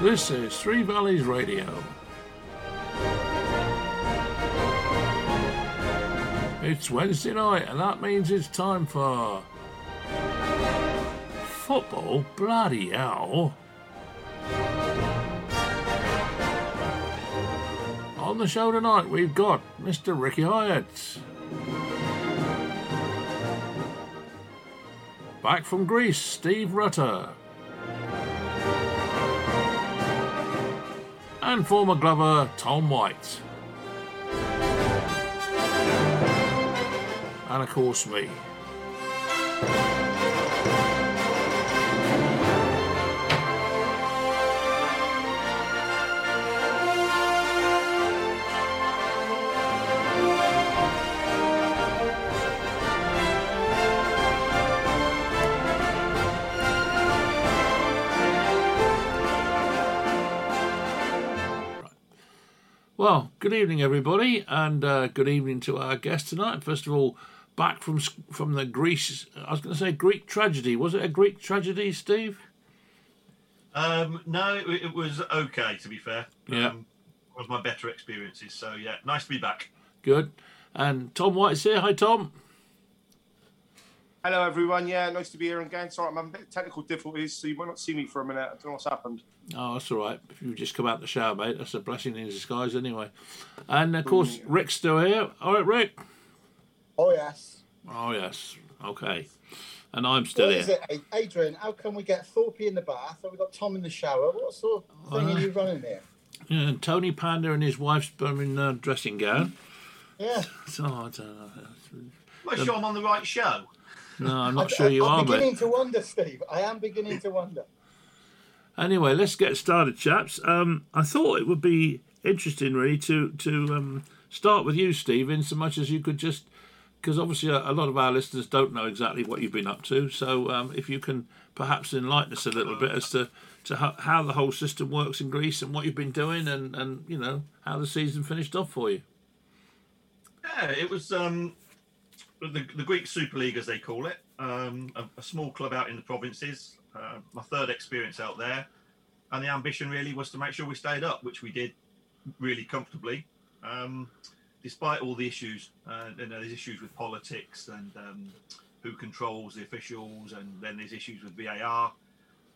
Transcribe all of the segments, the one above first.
This is Three Valleys Radio. It's Wednesday night, and that means it's time for football. Bloody hell! On the show tonight, we've got Mr. Ricky Hyatt. Back from Greece, Steve Rutter. And former Glover, Tom White. And of course, me. Well, good evening, everybody, and uh, good evening to our guest tonight. First of all, back from from the Greece. I was going to say Greek tragedy. Was it a Greek tragedy, Steve? Um, no, it, it, was okay. To be fair, yeah, um, was my better experiences. So yeah, nice to be back. Good. And Tom White's here. Hi, Tom. Hello, everyone. Yeah, nice to be here again. Sorry, I'm having a bit of technical difficulties, so you might not see me for a minute. I don't know what's happened. Oh, that's all right. If you just come out the shower, mate, that's a blessing in disguise, anyway. And of course, Rick's still here. All right, Rick. Oh yes. Oh yes. Okay. And I'm still what here. Is it, Adrian? How come we get Thorpe in the bath and we got Tom in the shower? What sort of thing uh, are you running here? Yeah, and Tony Panda and his wife's in uh, dressing gown. Yeah. So I don't know. I'm I sure I'm on the right show? No, I'm not I, sure you are. I'm beginning but... to wonder, Steve. I am beginning to wonder. Anyway, let's get started, chaps. Um, I thought it would be interesting, really, to to um, start with you, Steve, in so much as you could just, because obviously a, lot of our listeners don't know exactly what you've been up to. So um, if you can perhaps enlighten us a little bit as to to how, how, the whole system works in Greece and what you've been doing, and and you know how the season finished off for you. Yeah, it was um, the, the Greek Super League, as they call it, um, a, a, small club out in the provinces. Uh, my third experience out there, and the ambition really was to make sure we stayed up, which we did really comfortably, um, despite all the issues. Uh, you know, there's issues with politics and um, who controls the officials, and then there's issues with VAR.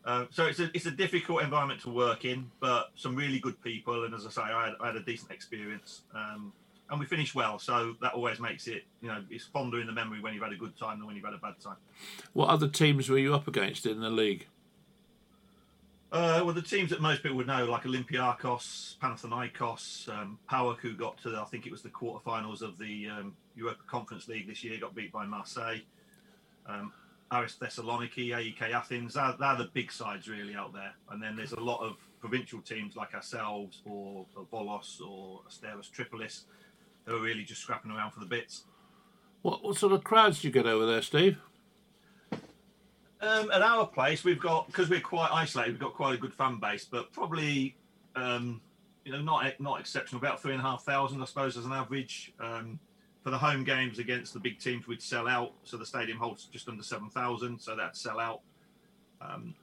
Uh, so it's a it's a difficult environment to work in, but some really good people, and as I say, I had, I had a decent experience. Um, and we finished well. So that always makes it, you know, it's fonder in the memory when you've had a good time than when you've had a bad time. What other teams were you up against in the league? Uh, well, the teams that most people would know, like Olympiacos, Panathinaikos, um, who got to, I think it was the quarterfinals of the um, Europa Conference League this year, got beat by Marseille. Um, Aris Thessaloniki, AEK Athens, they're, they're, the big sides really out there. And then there's a lot of provincial teams like ourselves or, or Volos or Asteras Tripolis they were really just scrapping around for the bits. What what sort of crowds do you get over there, Steve? Um, at our place, we've got because we're quite isolated. We've got quite a good fan base, but probably um, you know not not exceptional. About three and a half thousand, I suppose, as an average. Um, for the home games against the big teams, we'd sell out. So the stadium holds just under seven thousand, so that'd sell out. Um,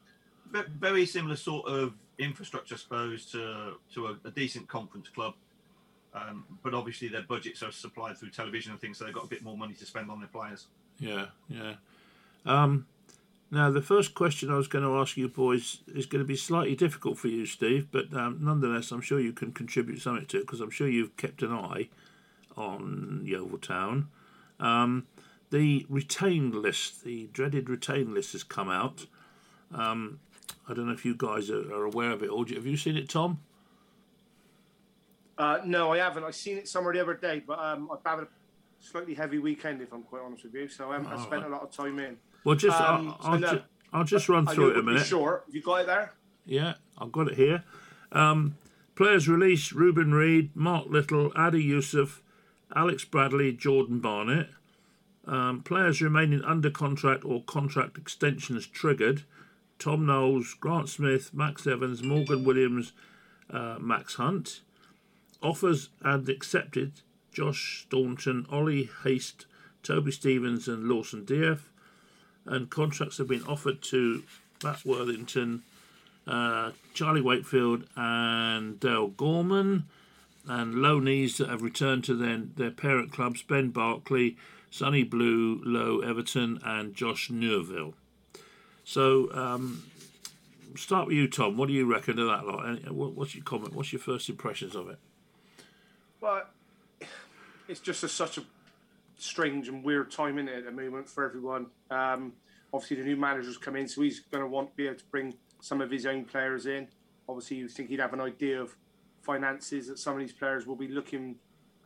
very similar sort of infrastructure, I suppose, to to a, a decent conference club. Um, but obviously their budgets are supplied through television and things, so they've got a bit more money to spend on their players. Yeah, yeah. Um, now the first question I was going to ask you boys is going to be slightly difficult for you, Steve, but um, nonetheless, I'm sure you can contribute something to it because I'm sure you've kept an eye on Yeovil Town. Um, the retained list, the dreaded retained list, has come out. Um, I don't know if you guys are, are aware of it, or have you seen it, Tom? Uh, no, I haven't. I've seen it somewhere the other day, but um, I've had a slightly heavy weekend, if I'm quite honest with you. So um, I spent right. a lot of time in. Well, just um, I'll, I'll, so ju- I'll, just run through it a minute. Sure, you got it there. Yeah, I've got it here. Um, players released: Reuben Reid, Mark Little, Adi Yussuf, Alex Bradley, Jordan Barnett. Um, players remaining under contract or contract extensions triggered: Tom Knowles, Grant Smith, Max Evans, Morgan Williams, uh, Max Hunt offers and accepted Josh Staunton, Ollie Haste, Toby Stephens, and Lawson D'Ath. And contracts have been offered to Matt Worthington, uh, Charlie Wakefield and Dale Gorman, and loanees that have returned to their, their parent clubs Ben Barclay, Sonny Blue, Low Everton, and Josh Neufville. So, um, start with you, Tom. What do you reckon of that lot? What's your comment? What's your first impressions of it? Well, it's just a, such a strange and weird time in it at the moment for everyone. Um, obviously, the new manager's come in, so he's going to want to be able to bring some of his own players in. Obviously, you think he'd have an idea of finances that some of these players will be looking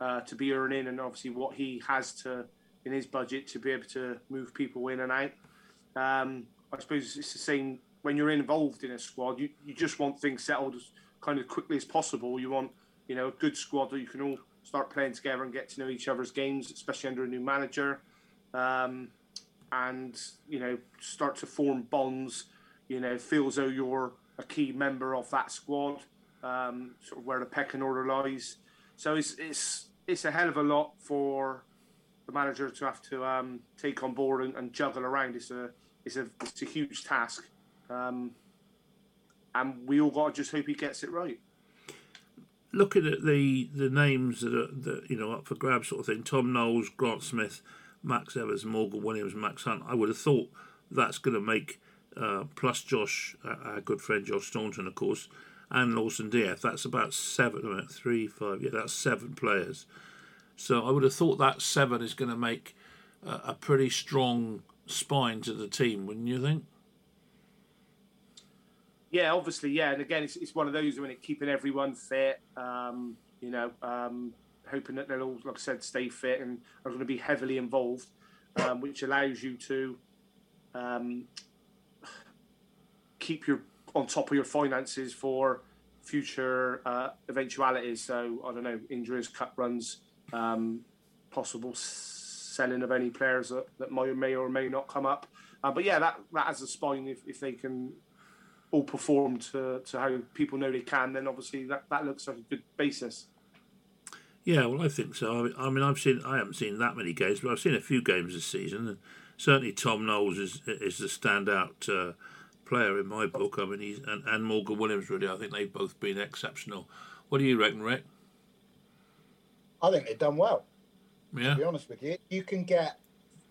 uh, to be earning, and obviously what he has to in his budget to be able to move people in and out. Um, I suppose it's the same when you're involved in a squad. You, you just want things settled as kind of quickly as possible. You want you know a good squad that you can all start playing together and get to know each other's games, especially under a new manager, um, and you know start to form bonds. You know, feel as though you're a key member of that squad, um, sort of where the pecking order lies. So it's it's it's a hell of a lot for the manager to have to um, take on board and, and, juggle around. It's a it's a it's a huge task, um, and we all got to just hope he gets it right looking at the the names that are that you know up for grabs sort of thing, Tom Knowles, Grant Smith, Max Evans, Morgan Williams, Max Hunt. I would have thought that's going to make uh, plus Josh, uh, our good friend Josh Staunton, of course, and Lawson D'Ath. That's about seven, about three, five. Yeah, that's seven players. So I would have thought that seven is going to make uh, a pretty strong spine to the team, wouldn't you think? Yeah, obviously, yeah, and again, it's, it's one of those when it keeping everyone fit. Um, you know, um, hoping that they'll all, like I said, stay fit and are going to be heavily involved, um, which allows you to um, keep your on top of your finances for future uh, eventualities. So I don't know, injuries, cut runs, um, possible selling of any players that, that may, may or may not come up. Uh, but yeah, that that has a spine if, if they can all perform to, to how people know they can, then obviously that, that looks like a good basis. Yeah, well, I think so. I mean, I've seen I haven't seen that many games, but I've seen a few games this season, and certainly Tom Knowles is is the standout uh, player in my book. I mean, he's and, and Morgan Williams really. I think they've both been exceptional. What do you reckon, Rick? I think they've done well. Yeah. To be honest with you, you can get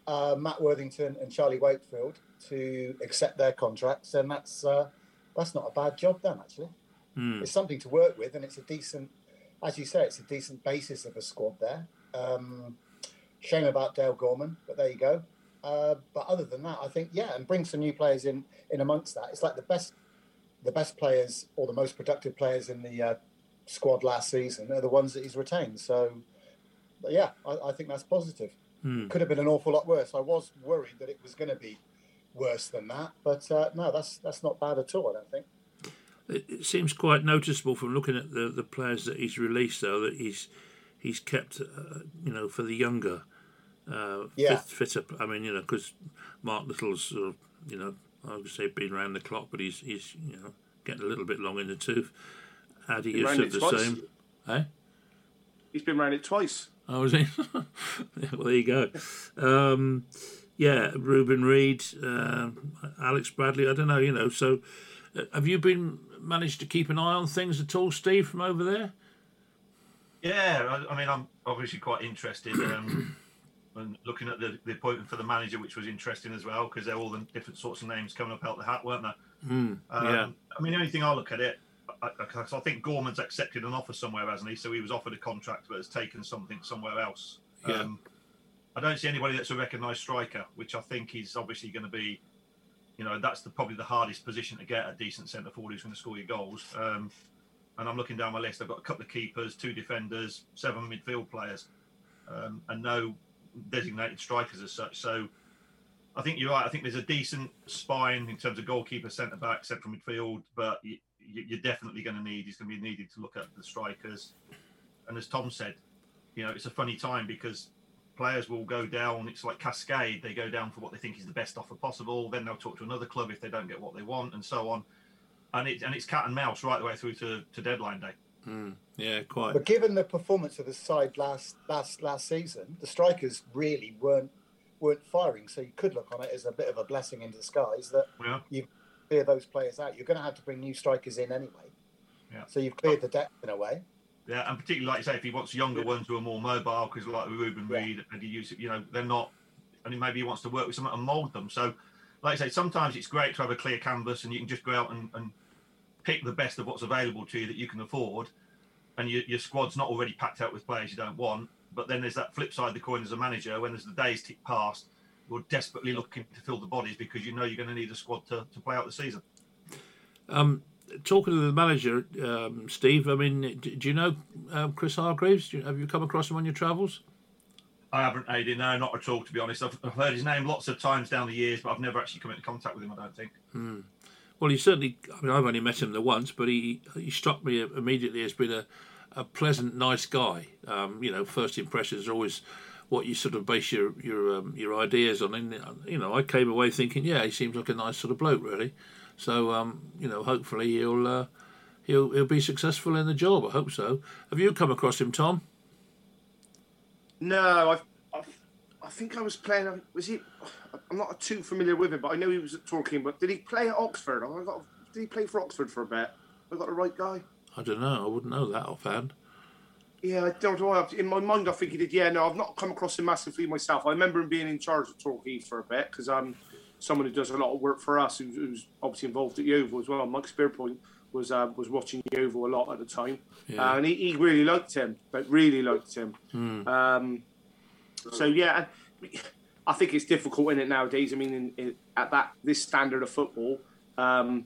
uh, Matt Worthington and Charlie Wakefield to accept their contracts, and that's uh, that's not a bad job done actually. Mm. It's something to work with, and it's a decent, as you say, it's a decent basis of a squad there. Um, shame about Dale Gorman, but there you go. Uh, but other than that, I think yeah, and bring some new players in in amongst that. It's like the best, the best players or the most productive players in the uh, squad last season are the ones that he's retained. So, yeah, I, I, think that's positive. Hmm. Could have been an awful lot worse. I was worried that it was going to be worse than that. But uh, no, that's that's not bad at all. I don't think. It, it, seems quite noticeable from looking at the, the players that he's released, though, that he's he's kept, uh, you know, for the younger, uh, yeah. fit, fit up. I mean, you know, because Mark Little's, uh, you know, I would say been around the clock, but he's he's you know getting a little bit long in the tooth. Adi Yussuf the twice. same. Eh? He's been around it twice. Oh, was he? well, there you go. Um, yeah, Reuben Reid, uh, Alex Bradley. I don't know, you know. So, uh, have you been managed to keep an eye on things at all, Steve, from over there? Yeah, I, I mean, I'm obviously quite interested. Um, and looking at the, the appointment for the manager, which was interesting as well, because they're all the different sorts of names coming up out the hat, weren't there? Mm, um, yeah. I mean, the only thing I look at it, I, I, I, think Gorman's accepted an offer somewhere, hasn't he? So he was offered a contract, but has taken something somewhere else. Yeah. Um, I don't see anybody that's a recognised striker, which I think is obviously going to be, you know, that's the, probably the hardest position to get a decent centre forward who's going to score your goals. Um, and I'm looking down my list. I've got a couple of keepers, two defenders, seven midfield players, um, and no designated strikers as such. So I think you're right. I think there's a decent spine in terms of goalkeeper, centre back, central midfield, but you, you're definitely going to need. He's going to be needed to look at the strikers. And as Tom said, you know, it's a funny time because players will go down. It's like cascade. They go down for what they think is the best offer possible. Then they'll talk to another club if they don't get what they want, and so on. And it's and it's cat and mouse right the way through to, to deadline day. Mm, yeah, quite. But given the performance of the side last last last season, the strikers really weren't weren't firing. So you could look on it as a bit of a blessing in disguise that yeah. you've clear those players out. You're going to have to bring new strikers in anyway. Yeah. So you've cleared the depth in a way. Yeah, and particularly like you say, if he wants younger ones who are more mobile, because like Ruben Yeah. Reid and he use it, you know, they're not, and he maybe he wants to work with someone and mould them. So, like I say, sometimes it's great to have a clear canvas and you can just go out and, and pick the best of what's available to you that you can afford, and your, your squad's not already packed out with players you don't want. But then there's that flip side of the coin as a manager when as the days tick past, you're desperately looking to fill the bodies because you know you're going to need a squad to, to play out the season. Um, talking to the manager, um, Steve. I mean, do, do you know um, Chris Hargreaves? Do you, have you come across him on your travels? I haven't, Aidan. No, not at all. To be honest, I've, I've heard his name lots of times down the years, but I've never actually come into contact with him. I don't think. Well, he certainly. I mean, I've only met him the once, but he he struck me immediately as being a, a pleasant, nice guy. Um, you know, first impressions are always what you sort of base your your um, your ideas on. And you know, I came away thinking, yeah, he seems like a nice sort of bloke, really. So, um, you know, hopefully he'll uh, he'll he'll be successful in the job. I hope so. Have you come across him, Tom? No, I've, I've, I think I was playing. Was he? I'm not too familiar with him, but I know he was at Torquay. But did he play at Oxford? I got. Did he play for Oxford for a bit? I got the right guy. I don't know. I wouldn't know that offhand. Yeah, I don't know. In my mind, I think he did. Yeah, no, I've not come across him massively myself. I remember him being in charge of Torquay for a bit because I'm someone who does a lot of work for us, who's, who's obviously involved at Yeovil as well. Mike Spearpoint was uh, was watching Yeovil a lot at the time, Yeah. uh, and he, he really liked him. but really liked him. Um, so yeah, I think it's difficult in it nowadays. I mean, in, in, at that this standard of football, um,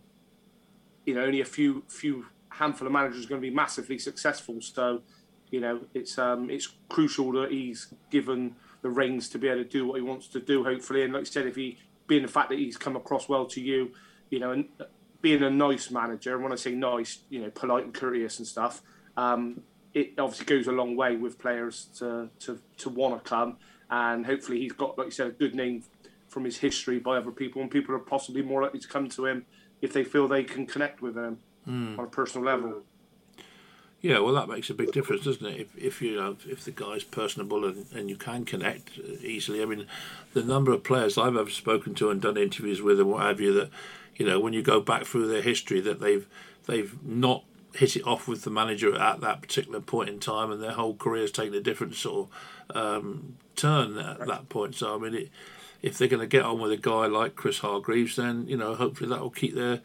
you know, only a few few handful of managers are going to be massively successful. So, you know, it's um, it's crucial that he's given the reins to be able to do what he wants to do. Hopefully, and like I said, if he being the fact that he's come across well to you, you know, and being a nice manager, and when I say nice, you know, polite and courteous and stuff, um, it obviously goes a long way with players to to, to want to come. And hopefully, he's got, like you said, a good name from his history by other people, and people are possibly more likely to come to him if they feel they can connect with him on a personal level. Yeah, well, that makes a big difference, doesn't it? If, if you know, if the guy's personable and, and you can connect uh, easily. I mean, the number of players I've ever spoken to and done interviews with and what have you, that you know, when you go back through their history, that they've they've not hit it off with the manager at that particular point in time, and their whole career's taken a different sort of um, turn at that point. So, I mean, it, if they're going to get on with a guy like Chris Hargreaves, then you know, hopefully that will keep their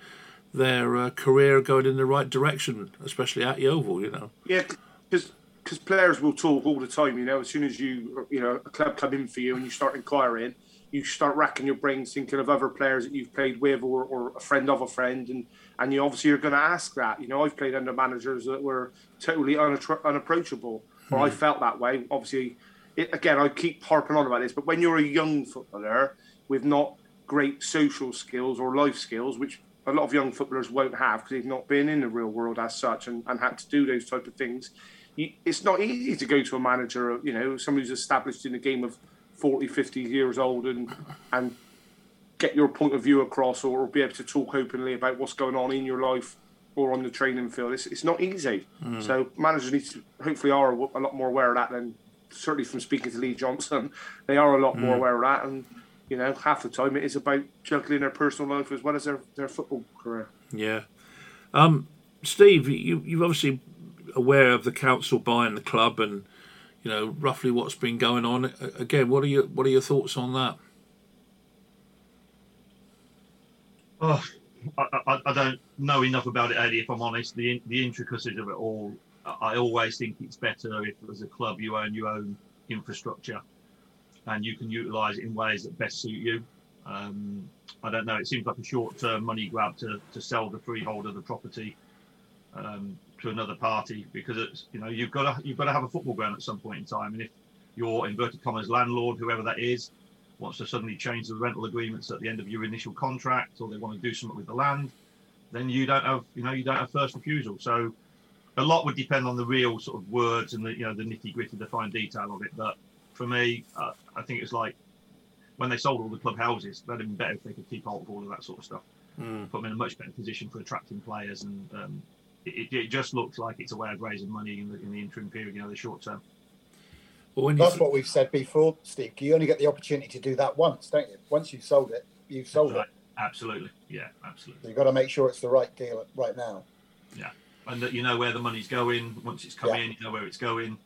their uh, career going in the right direction, especially at Yeovil. You know. Yeah, because because players will talk all the time. You know, as soon as you you know a club come in for you and you start inquiring, you start racking your brains thinking of other players that you've played with or, or a friend of a friend, and and you obviously you're going to ask that. You know, I've played under managers that were totally unattro- unapproachable, or I felt that way. Obviously, it, again, I keep harping on about this, but when you're a young footballer with not great social skills or life skills, which a lot of young footballers won't have because they've not been in the real world as such and, and had to do those type of things. You, it's not easy to go to a manager, you know, somebody who's established in the game of 40, 50 years old and and get your point of view across or, be able to talk openly about what's going on in your life or on the training field. It's, it's not easy. Hmm. So managers need to hopefully are a lot more aware of that than certainly from speaking to Lee Johnson. They are a lot hmm. more aware of that and you know, half the time it is about juggling their personal life as well as their, their football career. Yeah. Um, Steve, you, you're obviously aware of the council buying the club and, you know, roughly what's been going on. Again, what are your what are your thoughts on that? Oh, I, I, I don't know enough about it, Eddie. If I'm honest, the the intricacies of it all, I I always think it's better if, as a club, you own your own infrastructure, and you can utilise it in ways that best suit you. Um, I don't know. It seems like a short-term money grab to, to sell the freehold of the property um, to another party because it's you know you've got to you've got to have a football ground at some point in time, and if your inverted commas landlord, whoever that is, wants to suddenly change the rental agreements at the end of your initial contract, or they want to do something with the land, then you don't have you know you don't have first refusal. So a lot would depend on the real sort of words and the you know the nitty gritty, the fine detail of it. But for me, uh, I think it's like when they sold all the club houses, that'd have been better if they could keep hold of all of that sort of stuff. Put them in a much better position for attracting players, and um, it, it just looks like it's a way of raising money in the, in the interim period, you know, the short term. Well, when That's what we've said before, Steve. You only get the opportunity to do that once, don't you? Once you've sold it, you've sold Right. it. Absolutely, yeah, absolutely. So you've got to make sure it's the right deal right now. Yeah, and that you know where the money's going once it's come Yeah. in. You know where it's going.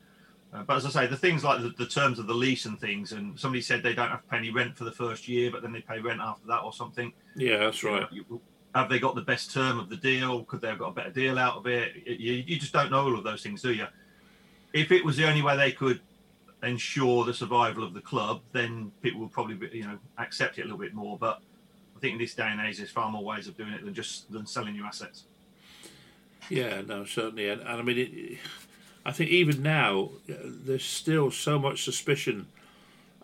Uh, but as I say, the things like the, the terms of the lease and things, and somebody said they don't have to pay any rent for the first year, but then they pay rent after that or something. Yeah, that's right. Have they got the best term of the deal? Could they have got a better deal out of it? You, you just don't know all of those things, do you? If it was the only way they could ensure the survival of the club, then people would probably, be, you know, accept it a little bit more. But I think in this day and age, there's far more ways of doing it than just than selling your assets. Yeah, no, certainly, and, and I mean, it, I think even now uh, there's still so much suspicion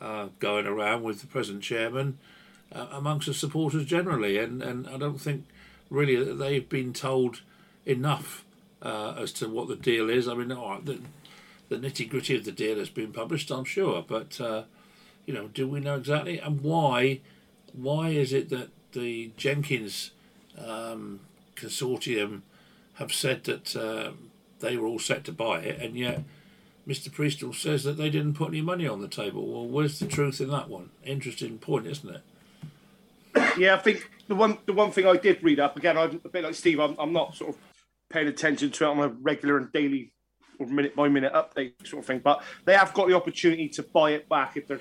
uh, going around with the present chairman uh, amongst the supporters generally, and, and I don't think really that they've been told enough uh, as to what the deal is. I mean, the, the nitty gritty of the deal has been published, I'm sure, but uh, you know, do we know exactly and why? Why is it that the Jenkins um, consortium have said that um, they were all set to buy it, and yet Mr. Priestnall says that they didn't put any money on the table. Well, where's the truth in that one? Interesting point, isn't it? Yeah, I think the one the one thing I did read up again, I'm a bit like Steve. I'm, I'm not sort of paying attention to it on a regular and daily or minute by minute update sort of thing, but they have got the opportunity to buy it back if their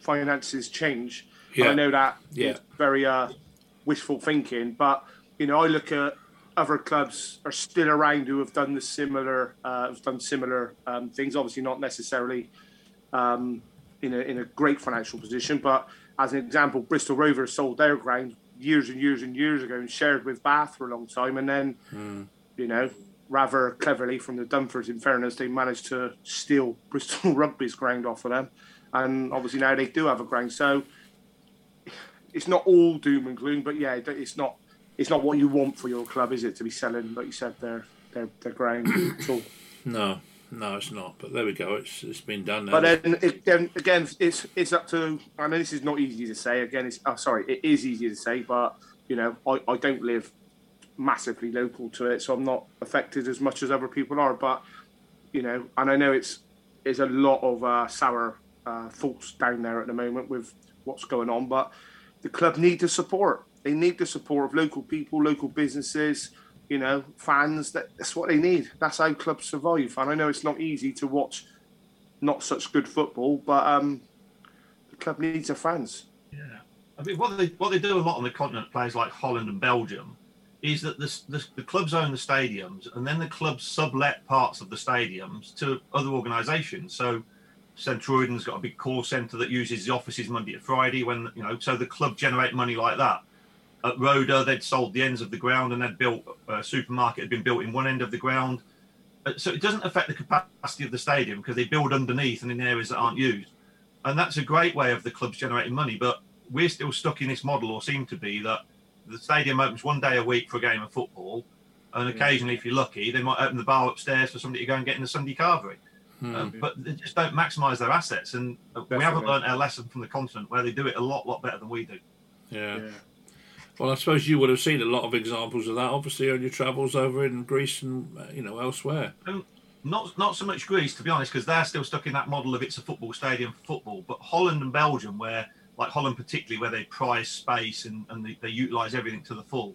finances change. And Yeah. I know that Yeah. very uh, wishful thinking, but you know, I look at other clubs are still around who have done the similar, uh, have done similar um, things. Obviously, not necessarily um, in a in a great financial position, but as an example, Bristol Rovers sold their ground years and years and years ago and shared with Bath for a long time, and then you know rather cleverly from the Dunfords. In fairness, they managed to steal Bristol Rugby's ground off of them, and obviously now they do have a ground. So it's not all doom and gloom, but yeah, it's not it's not what you want for your club, is it? To be selling, like you said, their their their ground. at all. No, no, it's not. But there we go. It's it's been done now. But then again, again, it's it's up to. I know this is not easy to say. Again, it's oh, sorry, it is easy to say, but you know, I, I don't live massively local to it, so I'm not affected as much as other people are. But you know, and I know it's there's a lot of uh, sour uh, thoughts down there at the moment with what's going on. But the club need to support. They need the support of local people, local businesses, you know, fans. That, that's what they need. That's how clubs survive. And I know it's not easy to watch not such good football, but um, the club needs their fans. Yeah, I mean, what they what they do a lot on the continent, players like Holland and Belgium, is that the, the, the clubs own the stadiums, and then the clubs sublet parts of the stadiums to other organisations. So, Centurions got a big call centre that uses the offices Monday to Friday. When you know, so the club generate money like that. At Roda, they'd sold the ends of the ground and they'd built a supermarket had been built in one end of the ground. Uh, So it doesn't affect the capacity of the stadium because they build underneath and in areas that aren't used and that's a great way of the clubs generating money. But we're still stuck in this model, or seem to be, that the stadium opens one day a week for a game of football, and occasionally, if you're lucky, they might open the bar upstairs for somebody to go and get in the Sunday carvery. Um, but they just don't maximise their assets, and we haven't Definitely. learned our lesson from the continent where they do it a lot, lot better than we do. yeah. Well, I suppose you would have seen a lot of examples of that, obviously, on your travels over in Greece and uh, you know elsewhere. Um, not not so much Greece, to be honest, because they're still stuck in that model of it's a football stadium for football. But Holland and Belgium, where like Holland particularly, where they prize space and, and they, they utilise everything to the full.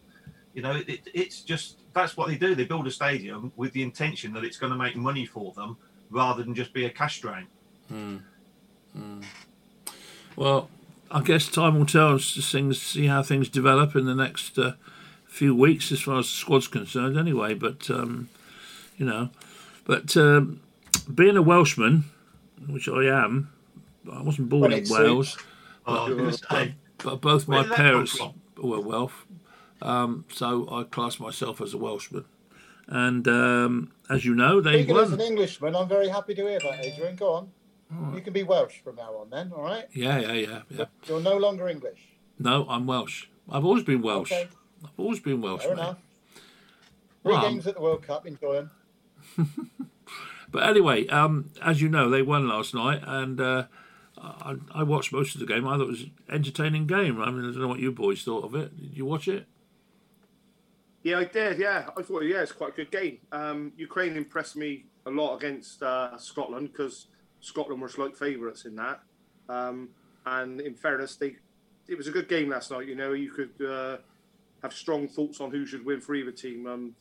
You know, it, it's just that's what they do. They build a stadium with the intention that it's going to make money for them rather than just be a cash drain. Hmm. Hmm. Well, I guess time will tell as to things, see how things develop in the next uh, few weeks, as far as the squad's concerned, anyway. But um, you know, but um, being a Welshman, which I am, I wasn't born in Wales, Oh, was but both Where my did that come parents were Welsh, um, so I class myself as a Welshman. And um, as you know, they Speaking as an. Englishman, I'm very happy to hear that, Adrian. Go on. You can be Welsh from now on, then. All right. Yeah, yeah, yeah, yeah. You're no longer English. No, I'm Welsh. I've always been Welsh. Okay. I've always been Welsh. Fair mate. enough. Three Well, games at the World Cup. Enjoy them. But anyway, um, as you know, they won last night, and uh, I, I watched most of the game. I thought it was an entertaining game. I mean, I don't know what you boys thought of it. Did you watch it? Yeah, I did. Yeah, I thought yeah, it's quite a good game. Um, Ukraine impressed me a lot against uh, Scotland because Scotland were slight favourites in that. Um, and in fairness, they it was a good game last night. You know, you could uh, have strong thoughts on who should win for either team. Um,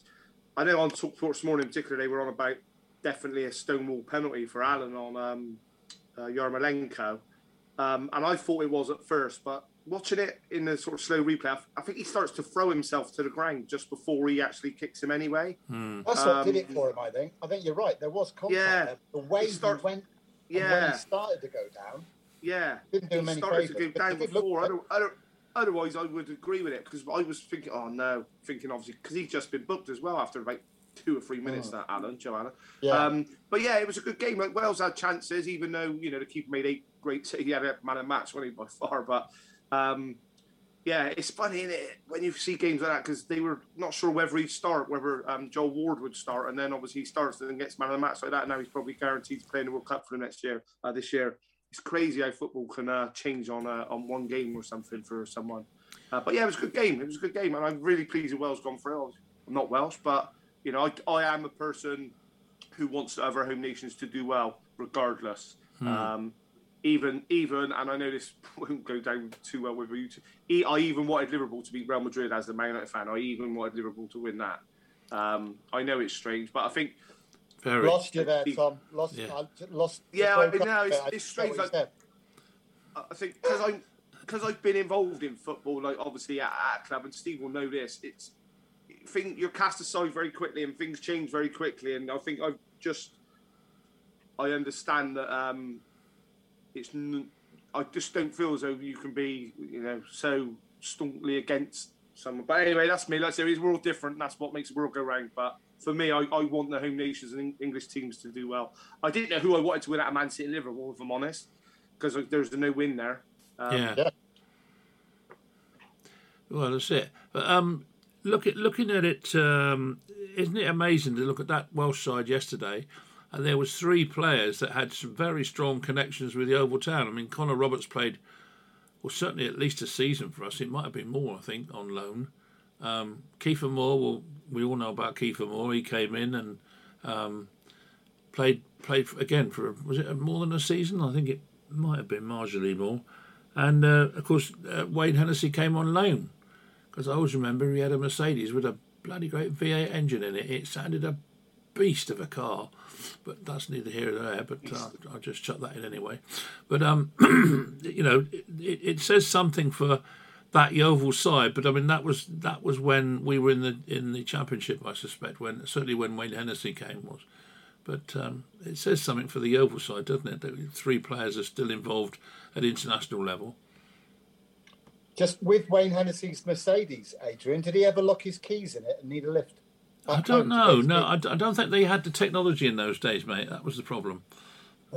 I know on Talk Sports this morning in particular, they were on about definitely a stonewall penalty for Allen on um, uh, Yarmolenko. Um, and I thought it was at first, but watching it in the sort of slow replay, I think he starts to throw himself to the ground just before he actually kicks him anyway. Hmm. That's what did Um, it for him, I think. I think you're right. There was contact. Yeah. there. The way He he, start- went, and when Yeah, he started to go down, yeah. didn't do He him any started to go but down it did look before. good. Other, other, otherwise, I would agree with it because I was thinking, oh no, thinking obviously because he's just been booked as well after about two or three minutes. Mm. That Alan, Joanna. Yeah. Um, but yeah, it was a good game. Like Wales had chances, even though you know the keeper made eight great. He had a man of match, wasn't he by far? But um, yeah, it's funny it, when you see games like that because they were not sure whether he'd start, whether um, Joel Ward would start, and then obviously he starts and then gets man of the match like that. And Now he's probably guaranteed to play in the World Cup for the next year. Uh, this year, it's crazy how football can uh, change on uh, on one game or something for someone. Uh, but yeah, it was a good game. It was a good game, and I'm really pleased that Wales gone through. I'm not Welsh, but you know, I, I am a person who wants other home nations to do well, regardless. Um, even, even, and I know this won't go down too well with you. Two, e- I even wanted Liverpool to beat Real Madrid as the Man United fan. I even wanted Liverpool to win that. Um, I know it's strange, but I think Very. Lost you there, Tom. Lost. Yeah. I j- lost. Yeah, I mean, up no, it's- it's strange, like- I think because I'm because I've been involved in football, like obviously at, at club, and Steve will know this. It's thing you're cast aside very quickly, and things change very quickly. And I think I've just I understand that um, it's. n- I just don't feel as though you can be, you know, so staunchly against someone. But anyway, that's me. Like I say, we're all different. And that's what makes the world go round. But for me, I, I want the home nations and English teams to do well. I didn't know who I wanted to win out of Man City and Liverpool, if I'm honest, because there's the no win there. Um, yeah. Yeah. Well, that's it. But um, look at looking at it, um, isn't it amazing to look at that Welsh side yesterday? And there was three players that had some very strong connections with Yeovil Town. I mean, Connor Roberts played, well, certainly at least a season for us. It might have been more, I think, on loan. Um, Kiefer Moore, well, we all know about Kiefer Moore. He came in and um, played played again for was it more than a season? I think it might have been marginally more. And uh, of course, uh, Wayne Hennessey came on loan because I always remember he had a Mercedes with a bloody great V8 engine in it. It sounded a beast of a car, but that's neither here nor there. But uh, I'll just chuck that in anyway. But um, you know, it, it, says something for that Yeovil side. But I mean, that was that was when we were in the in the championship. I suspect when certainly when Wayne Hennessey came was. But um, it says something for the Yeovil side, doesn't it? That three players are still involved at international level. Just with Wayne Hennessey's Mercedes, Adrian, did he ever lock his keys in it and need a lift? I don't know. No, the- I, d- I don't think they had the technology in those days, mate. That was the problem.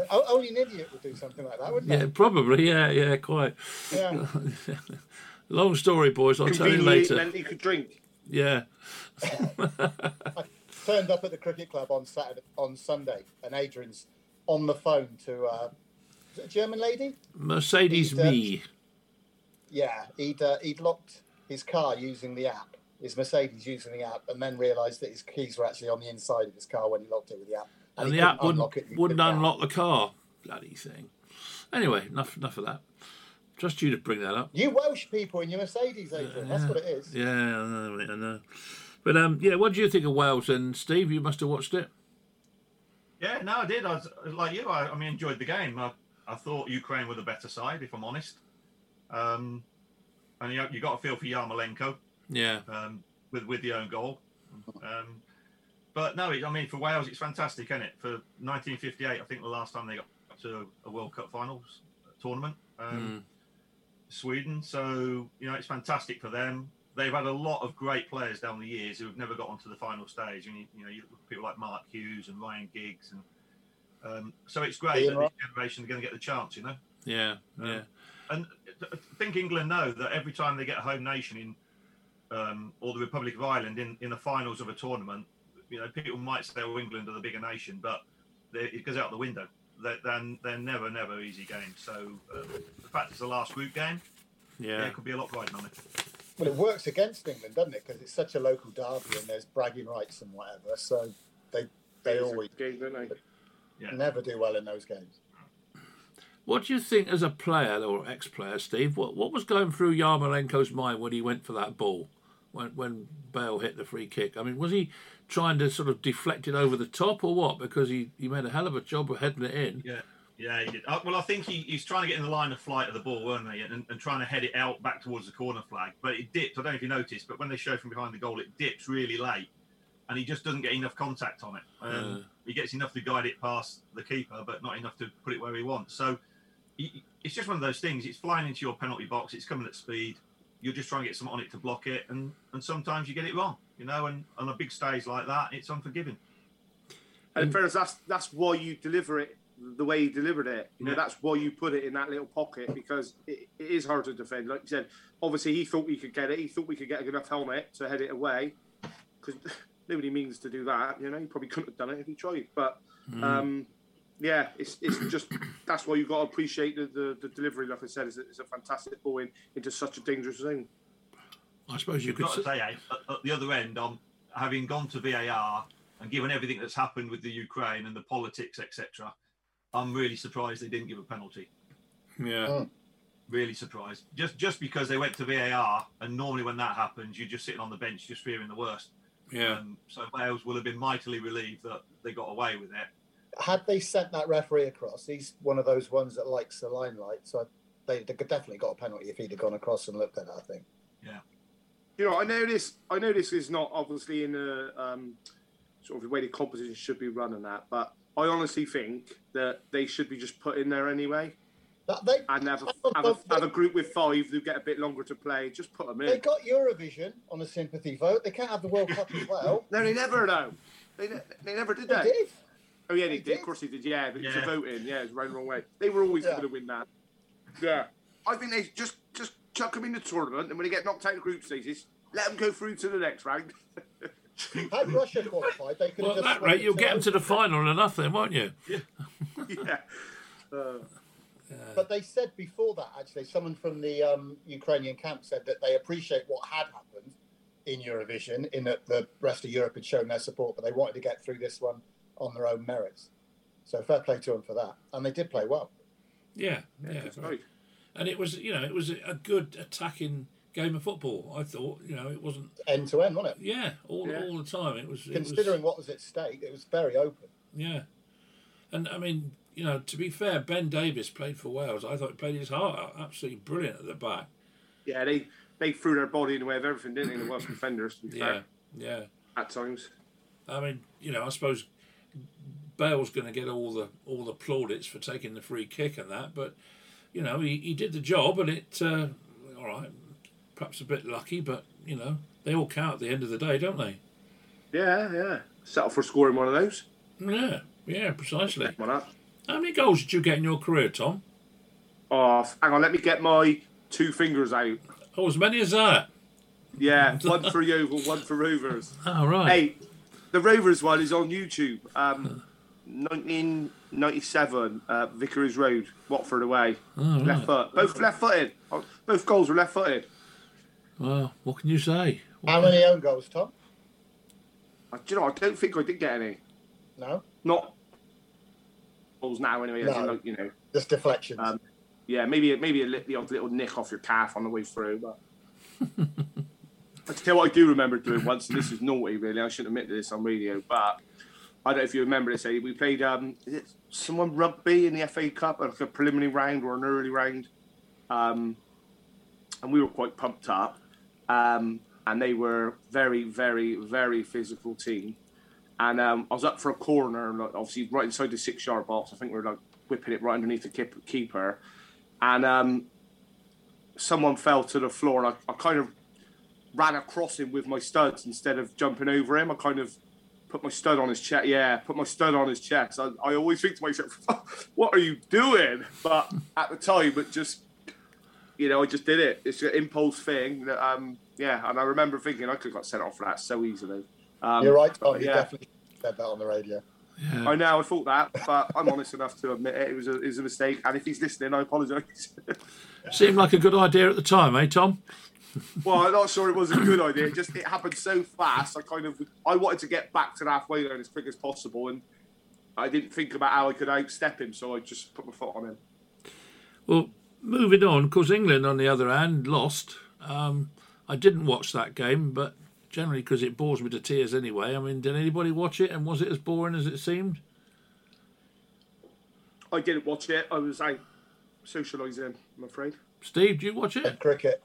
O- Only an idiot would do something like that, wouldn't Yeah, probably. Yeah, yeah, quite. Yeah. Long story, boys. I'll tell you later. meant you could drink. Yeah. I turned up at the cricket club on Saturday, on Sunday, and Adrian's on the phone to uh, is it a German lady. Mercedes He's, uh, me. Yeah, he'd uh, he'd locked his car using the app, his Mercedes using the app, and then realised that his keys were actually on the inside of his car when he locked it with the app. And he the app wouldn't, unlock it, wouldn't unlock the car. Bloody thing. Anyway, enough enough of that. Just you to bring that up. You Welsh people in your Mercedes, Adrian. That's what it is. Yeah, I know, I know. But um, yeah, what do you think of Wales? And Steve, you must have watched it. Yeah, no, I did. I was like you. I, I mean, enjoyed the game. I, I thought Ukraine were the better side, if I'm honest. Um, and you, you got a feel for Yarmolenko Yeah. um, with with the own goal. Um, but no, it, I mean, for Wales, it's fantastic, isn't it? For 1958, I think the last time they got to a World Cup finals tournament, um, Sweden. So you know, it's fantastic for them. They've had a lot of great players down the years who have never got onto the final stage. And you, you know, you look at people like Mark Hughes and Ryan Giggs, and um, so it's great Ian that this generation are going to get the chance. You know. Yeah. Yeah. And I think England know that every time they get a home nation in, um, or the Republic of Ireland in, in the finals of a tournament, you know, people might say, "Oh, England are the bigger nation," but it goes out the window. They're, they're, they're never, never easy games. So um, the fact it's the last group game, yeah, Yeah. it could be a lot riding on it. Well, it works against England, doesn't it? Because it's such a local derby and there's bragging rights and whatever. So they they always Game, don't they? Yeah. never do well in those games. What do you think as a player or ex-player, Steve? What what was going through Yarmolenko's mind when he went for that ball, when when Bale hit the free kick? I mean, was he trying to sort of deflect it over the top or what? Because he, he made a hell of a job of heading it in. Yeah. Yeah, he did. Uh, well, I think he, he's trying to get in the line of flight of the ball, weren't they? And, and trying to head it out back towards the corner flag. But it dipped. I don't know if you noticed, but when they show from behind the goal, it dips really late. And he just doesn't get enough contact on it. Um, He gets enough to guide it past the keeper, but not enough to put it where he wants. So he, it's just one of those things. It's flying into your penalty box. It's coming at speed. You're just trying to get something on it to block it. And, and sometimes you get it wrong, you know. And on a big stage like that, it's unforgiving. And in fairness, that's that's why you deliver it the way you delivered it. You know, Yeah. that's why you put it in that little pocket because it, it is hard to defend. Like you said, obviously he thought we could get it. He thought we could get a good enough helmet to head it away because nobody means to do that. You know, he probably couldn't have done it if he tried. But um, yeah, it's it's just that's why you've got to appreciate the, the, the delivery. Like I said, it's a, it's a fantastic ball in, into such a dangerous zone. I suppose you I've could. got to s- say, eh, at, at the other end, um, having gone to VAR and given everything that's happened with the Ukraine and the politics, etc., I'm really surprised they didn't give a penalty. Yeah. Really surprised. Just just because they went to VAR, and normally when that happens, you're just sitting on the bench, just fearing the worst. Yeah. Um, so Wales will have been mightily relieved that they got away with it. Had they sent that referee across, he's one of those ones that likes the limelight. So they, they definitely got a penalty if he'd have gone across and looked at it. I think. Yeah. You know, I know this. I know this is not obviously in the um, sort of the way the competition should be run and that, but I honestly think that they should be just put in there anyway, That they and have a, have a, have a group with five who get a bit longer to play. Just put them in. they in. got Eurovision on a sympathy vote. They can't have the World Cup as well. No, they never know. They, ne- they never did They that. did. Oh yeah, They they, did. did. Of course they did. Yeah, but it was Yeah. a voting. Yeah, it was round the wrong way. They were always Yeah. going to win that. Yeah, I think they just just chuck them in the tournament, and when they get knocked out of group stages, let them go through to the next round. Had Russia qualified, they could Well, have at just that rate, you'll get them to the final and nothing, won't you? yeah. Uh, But they said before that, actually, someone from the um, Ukrainian camp said that they appreciate what had happened in Eurovision, in that the rest of Europe had shown their support, but they wanted to get through this one on their own merits. So fair play to them for that, and they did play well. Yeah. Yeah. that's very- right. And it was, you know, it was a good attacking game of football. I thought, you know, it wasn't. End to end, wasn't it? Yeah, all, Yeah. all the time. It was. It Considering was, what was at stake, it was very open. Yeah. And I mean, you know, to be fair, Ben Davies played for Wales. I thought he played his heart out. Absolutely brilliant at the back. Yeah, they they threw their body in the way of everything, didn't they? The Welsh defenders, to be Yeah. fair, Yeah. at times. I mean, you know, I suppose Bale's going to get all the all the plaudits for taking the free kick and that, but you know, he, he did the job and it. Uh, all right, perhaps a bit lucky, but you know, they all count at the end of the day, don't they? Yeah, yeah. Settle for scoring one of those. Yeah, yeah, precisely. One up. How many goals did you get in your career, Tom? Oh, hang on, let me get my two fingers out. Oh, as many as that. Yeah, one for Yeovil, one for Rovers. Oh, right. Hey, the Rovers one is on YouTube. Um, 1997, uh, Vicarage Road, Watford away. Oh, Left foot, both left-footed. Oh, Both goals were left-footed. Well, what can you say? How many own goals, Tom? Uh, Do you know? I don't think I did get any. No, Not goals now, anyway. As in, No. like, you know, just deflections. Um, yeah, maybe maybe a li- the little nick off your calf on the way through. But I tell you what, I do remember doing once, and this is naughty, really. I shouldn't admit to this on radio, but I don't know if you remember this. We played um, someone rugby in the FA Cup, like a preliminary round or an early round, um, and we were quite pumped up. Um, and they were very, very, very physical team. And um, I was up for a corner, like, obviously right inside the six-yard box. I think we were like whipping it right underneath the keep- keeper, and um, someone fell to the floor. And I, I kind of ran across him with my studs instead of jumping over him. I kind of put my stud on his chest. Yeah, put my stud on his chest. I, I always think to myself, "What are you doing?" But at the time, it just you know, I just did it. It's an impulse thing. That, um, yeah, and I remember thinking I could have got sent off for that so easily. Um, You're right, Tom. You yeah. definitely said that on the radio. Yeah. I know, I thought that, but I'm honest enough to admit it. It was a, it was a mistake, and if he's listening, I apologise. Seemed like a good idea at the time, eh, Tom? Well, I'm not sure it was a good idea. It just it happened so fast. I kind of I wanted to get back to the halfway line as quick as possible, and I didn't think about how I could outstep him, so I just put my foot on him. Well, moving on, because England, on the other hand, lost. Um, I didn't watch that game, but generally because it bores me to tears anyway. I mean, did anybody watch it, and was it as boring as it seemed? I didn't watch it. I was out socialising. I'm afraid. Steve, do you watch it? Cricket.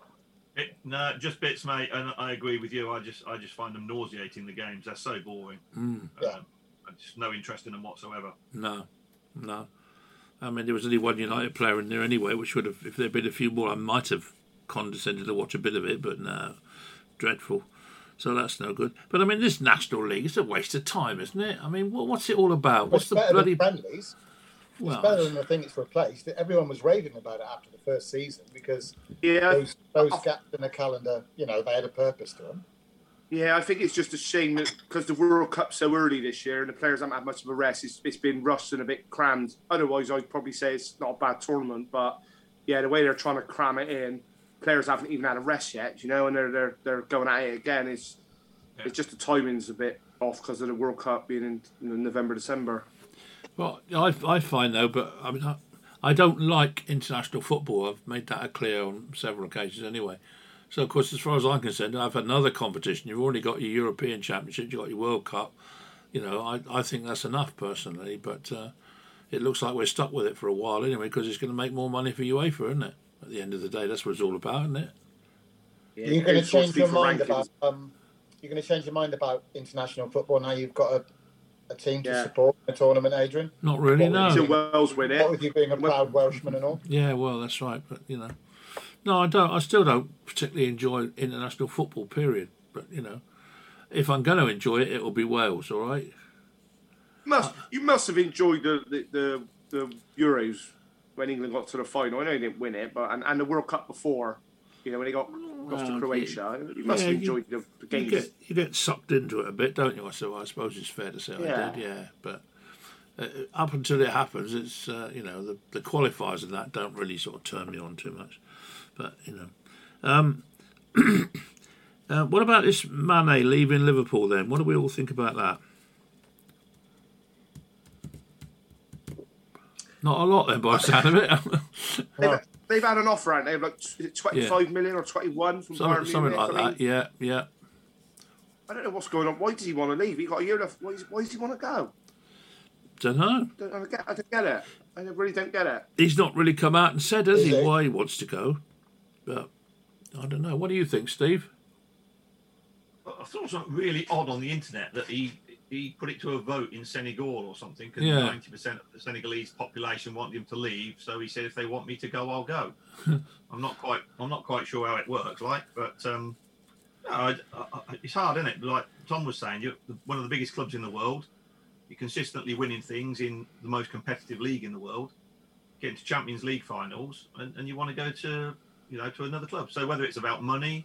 It, no, just bits, mate. And I agree with you. I just I just find them nauseating. The games they're so boring. Mm, Yeah. Um, just no interest in them whatsoever. no, no. I mean, there was only one United player in there anyway, which would have, if there'd been a few more, I might have condescended to watch a bit of it, but no, dreadful. So that's no good. But I mean, this National League is a waste of time, isn't it? I mean, what, what's it all about? What's It's the bloody than friendlies. Well? it's better than the thing it's replaced. Everyone was raving about it after the first season because Yeah, those, those gaps in the calendar, you know, they had a purpose to them. yeah. I think it's just a shame that because the World Cup's so early this year and the players haven't had much of a rest, it's, it's been rushed and a bit crammed. Otherwise, I'd probably say it's not a bad tournament, but yeah, the way they're trying to cram it in, players haven't even had a rest yet, you know, and they're they're they're going at it again. It's it's just the timing's a bit off because of the World Cup being in, in November, December. Well, I, I find though, but I mean, I, I don't like international football. I've made that clear on several occasions anyway. So, of course, as far as I'm concerned, I've had another competition. You've already got your European Championship, you've got your World Cup. You know, I, I think that's enough personally, but uh, it looks like we're stuck with it for a while anyway because it's going to make more money for UEFA, isn't it? At the end of the day, that's what it's all about, isn't it? Yeah, you're going to change your mind about um, you're going to change your mind about international football now. You've got a, a team to Yeah. support the tournament, Adrian. Not really, Well, until no. Wales win What it. with you being a Well- proud Welshman and all? Yeah, well, that's right, but you know, no, I don't. I still don't particularly enjoy international football. Period. But you know, if I'm going to enjoy it, it will be Wales. All right. Must you must have enjoyed the the, the, the Euros when England got to the final. I know they didn't win it, but and, and the World Cup before. You know when they got Well, to Croatia, you must yeah, have you- enjoyed the, the You get you get sucked into it a bit, don't you? I so I suppose it's fair to say I did. Yeah, but uh, up until it happens, it's uh, you know the the qualifiers and that don't really sort of turn me on too much. But you know, um, uh, what about this Mane leaving Liverpool? Then what do we all think about that? Not a lot then, by the sound of it. They've, they've had an offer, haven't they? Of like is it 25 million or 21 from something, Bayern something Munich? like I mean, that. Yeah, yeah. I don't know what's going on. Why does he want to leave? He got a year left. Why, does- why does he want to go? Don't know. I don't, I get, I don't get it. I really don't get it. He's not really come out and said, has he, he? why he wants to go. But I don't know. What do you think, Steve? I thought it was something really odd on the internet that he he put it to a vote in Senegal or something because Yeah. ninety percent of the Senegalese population wanted him to leave. So he said, if they want me to go, I'll go. I'm not quite I'm not quite sure how it works, like, but um, no, I, I- it's hard, isn't it? Like Tom was saying, you're one of the biggest clubs in the world. You're consistently winning things in the most competitive league in the world, getting to Champions League finals, and, and you want to go to you know to another club. So whether it's about money,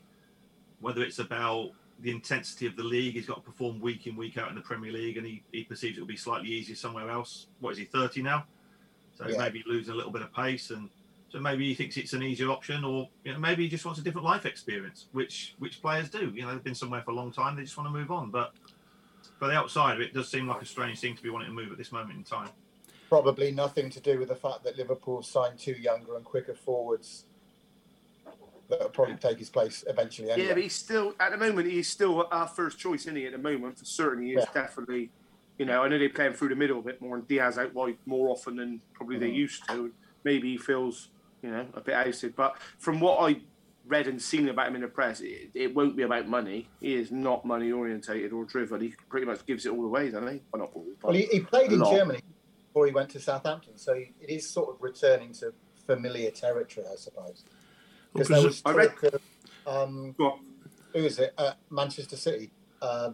whether it's about the intensity of the league, he's got to perform week in, week out in the Premier League, and he, he perceives it will be slightly easier somewhere else. What is he, 30 now? So Yeah. maybe losing a little bit of pace, and so maybe he thinks it's an easier option, or you know, maybe he just wants a different life experience, which which players do. You know, they've been somewhere for a long time, they just want to move on. But for the outsider, it does seem like a strange thing to be wanting to move at this moment in time. Probably nothing to do with the fact that Liverpool signed two younger and quicker forwards that will probably take his place eventually. Anyway. Yeah, but he's still at the moment. He's still our first choice, isn't he? At the moment, for certain, he is Yeah. definitely. You know, I know they play him through the middle a bit more, and Diaz out wide more often than probably they Mhm. used to. Maybe he feels, you know, a bit ousted. But from what I read and seen about him in the press, it, it won't be about money. He is not money orientated or driven. He pretty much gives it all away, doesn't he? Well, not all. Well, he, he played in lot. Germany before he went to Southampton, so he, it is sort of returning to familiar territory, I suppose. Because there was I read- of, um, who is it? Uh, Manchester City, uh,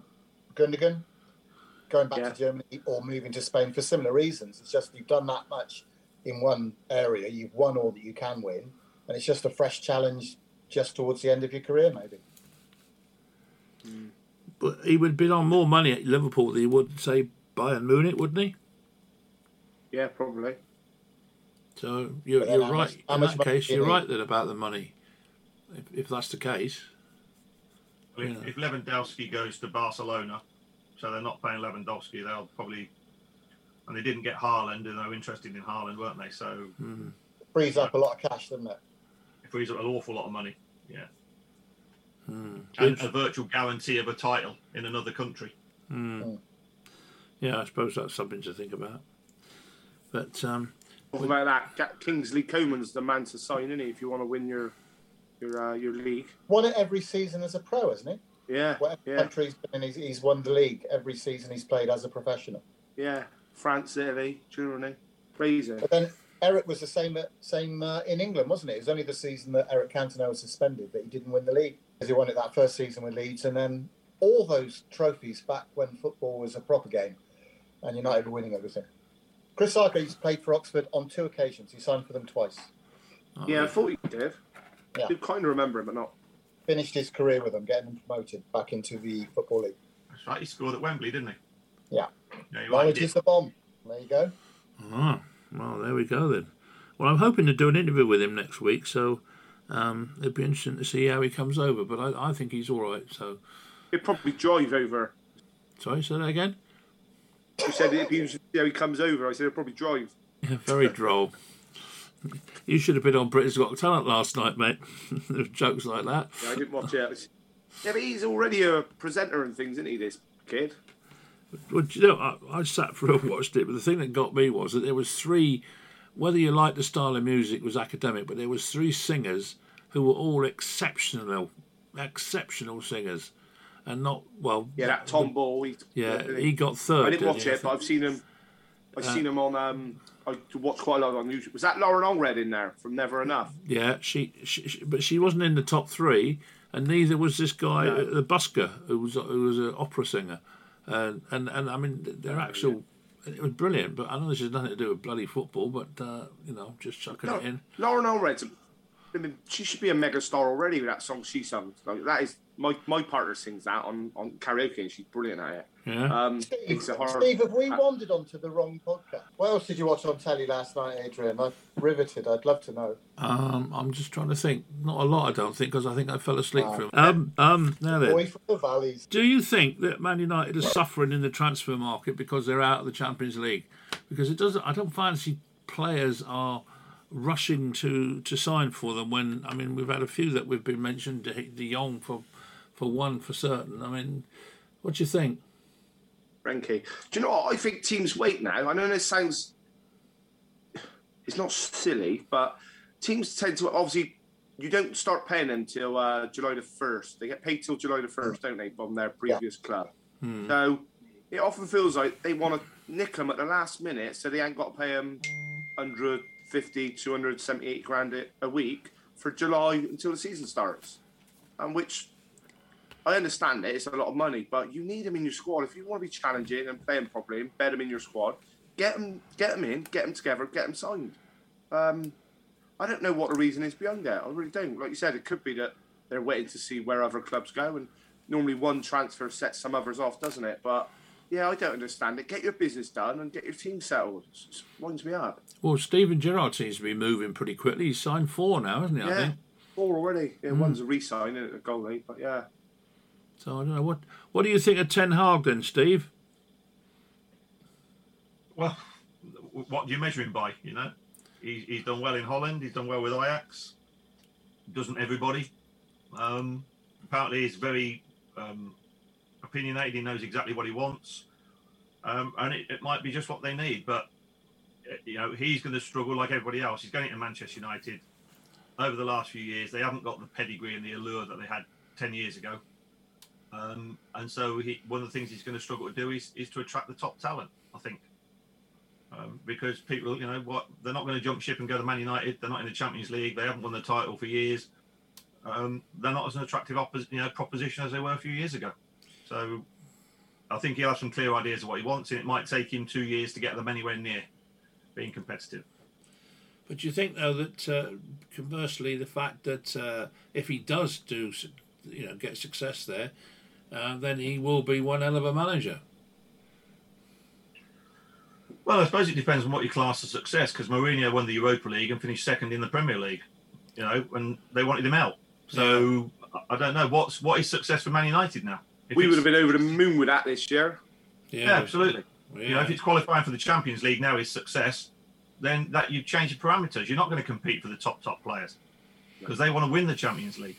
Gundogan, going back Yeah. to Germany or moving to Spain for similar reasons. It's just you've done that much in one area, you've won all that you can win, and it's just a fresh challenge just towards the end of your career, maybe. But he would bid on more money at Liverpool than he would, say, Bayern Munich, wouldn't he? yeah, probably. So you're, you're how right. much- how In much that case, you you're need? right then about the money. If, if that's the case. Well, if, Yeah. if Lewandowski goes to Barcelona, so they're not paying Lewandowski, they'll probably. And they didn't get Haaland, and they were interested in Haaland, weren't they? So Mm. frees up a lot of cash, doesn't it? It frees up an awful lot of money. Yeah. Hmm. And a virtual guarantee of a title in another country. Hmm. Yeah, I suppose that's something to think about. But um, Talk about that. Kingsley Coman's the man to sign, isn't he? If you want to win your your uh, your league. Won it every season as a pro, hasn't he? Yeah, Whatever yeah, country he's been in, he's, he's won the league every season he's played as a professional. yeah. France, Italy, Germany, crazy. But then Eric was the same same uh, in England, wasn't it? It was only the season that Eric Cantona was suspended that he didn't win the league. Because he won it that first season with Leeds, and then all those trophies back when football was a proper game, and United were winning everything. Chris Sarko, he's played for Oxford on two occasions. He signed for them twice. Yeah, I thought he did. Yeah. I did kind of remember him, but not. Finished his career with them, getting them promoted back into the football league. That's right. He scored at Wembley, didn't he? Yeah. Yeah, he Knowledge did. is the bomb. There you go. Ah, well, there we go then. Well, I'm hoping to do an interview with him next week, so um, it'd be interesting to see how he comes over. But I, I think he's all right. So, He'd probably drive over. sorry, say that again. You said if he was, yeah, he comes over. I said he'll probably drive. Yeah, very droll. You should have been on Britain's Got Talent last night, mate. Jokes like that. Yeah, I didn't watch it. Yeah, but he's already a presenter and things, isn't he? This kid. Well, do you know, I, I sat through and watched it, but the thing that got me was that there was three. Whether you like the style of music was academic, but there was three singers who were all exceptional, exceptional singers, and not well. Yeah, that Tom Ball. He, Yeah, he got third. I didn't watch he? it, but I've seen him. I've Uh, seen him on. Um, I watched quite a lot on YouTube. Was that Lauren Allred in there from Never Enough? Yeah, she, she, she, but she wasn't in the top three, and neither was this guy, No. uh, the busker, who was who was an opera singer, and and and I mean their actual. It was brilliant, but I know this has nothing to do with bloody football, but uh, you know, just chucking No, it in. Lauren Allred's. A- I mean, she should be a mega star already with that song she sung. Like, that is my my partner sings that on, on karaoke, and she's brilliant at it. Yeah. Um, Steve, it's a horror. Steve, have we wandered onto the wrong podcast? What else did you watch on telly last night, Adrian? I'm riveted. I'd love to know. Um, I'm just trying to think. Not a lot, I don't think, because I think I fell asleep through. Um, um, now then, Boy from the valleys. do you think that Man United is suffering in the transfer market because they're out of the Champions League? Because it doesn't. I don't fancy players are rushing to to sign for them. When I mean, we've had a few that we've been mentioned. De, De Jong for for one for certain. I mean, what do you think? Renke. Do you know what? I think teams wait now. I know this sounds. It's not silly, but teams tend to obviously. You don't start paying them till uh, July the first. They get paid till July the first, don't they, from their previous club? So it often feels like they want to nick them at the last minute, so they ain't got to pay them 150, 278 grand a- week for July until the season starts. And which I understand it, it's a lot of money, but you need them in your squad. If you want to be challenging and playing properly and bed them in your squad, get them, get them in, get them together, get them signed. Um, I don't know what the reason is beyond that. I really don't. Like you said, it could be that they're waiting to see where other clubs go, and normally one transfer sets some others off, doesn't it? But yeah, I don't understand it. Get your business done and get your team settled. It just winds me up. Well, Steven Gerrard seems to be moving pretty quickly. He's signed four now, hasn't he? I yeah, think. four already. Yeah, one's a re-sign and a goalie, but yeah. So I don't know what. What do you think of Ten Hag then, Steve? Well, what do you measure him by? You know, he, he's done well in Holland. He's done well with Ajax. Doesn't everybody? Um, apparently, he's very um, opinionated. He knows exactly what he wants, um, and it, it might be just what they need. But uh, you know, he's going to struggle like everybody else. He's going to Manchester United. Over the last few years, they haven't got the pedigree and the allure that they had ten years ago. Um, and so, he, one of the things he's going to struggle to do is, is to attract the top talent. I think um, because people, you know, what they're not going to jump ship and go to Man United. They're not in the Champions League. They haven't won the title for years. Um, they're not as an attractive you know, proposition as they were a few years ago. So I think he'll have some clear ideas of what he wants, and it might take him two years to get them anywhere near being competitive. But do you think though that uh, conversely, the fact that uh, if he does do, you know, get success there, uh, then he will be one hell of a manager. Well, I suppose it depends on what you class as success, because Mourinho won the Europa League and finished second in the Premier League, you know, and they wanted him out. So I- I don't know what's what is success for Man United now. If We would have been over the moon with that this year. yeah, absolutely. Yeah. You know, if it's qualifying for the Champions League now is success, then that you change the parameters. You're not going to compete for the top top players because they want to win the Champions League.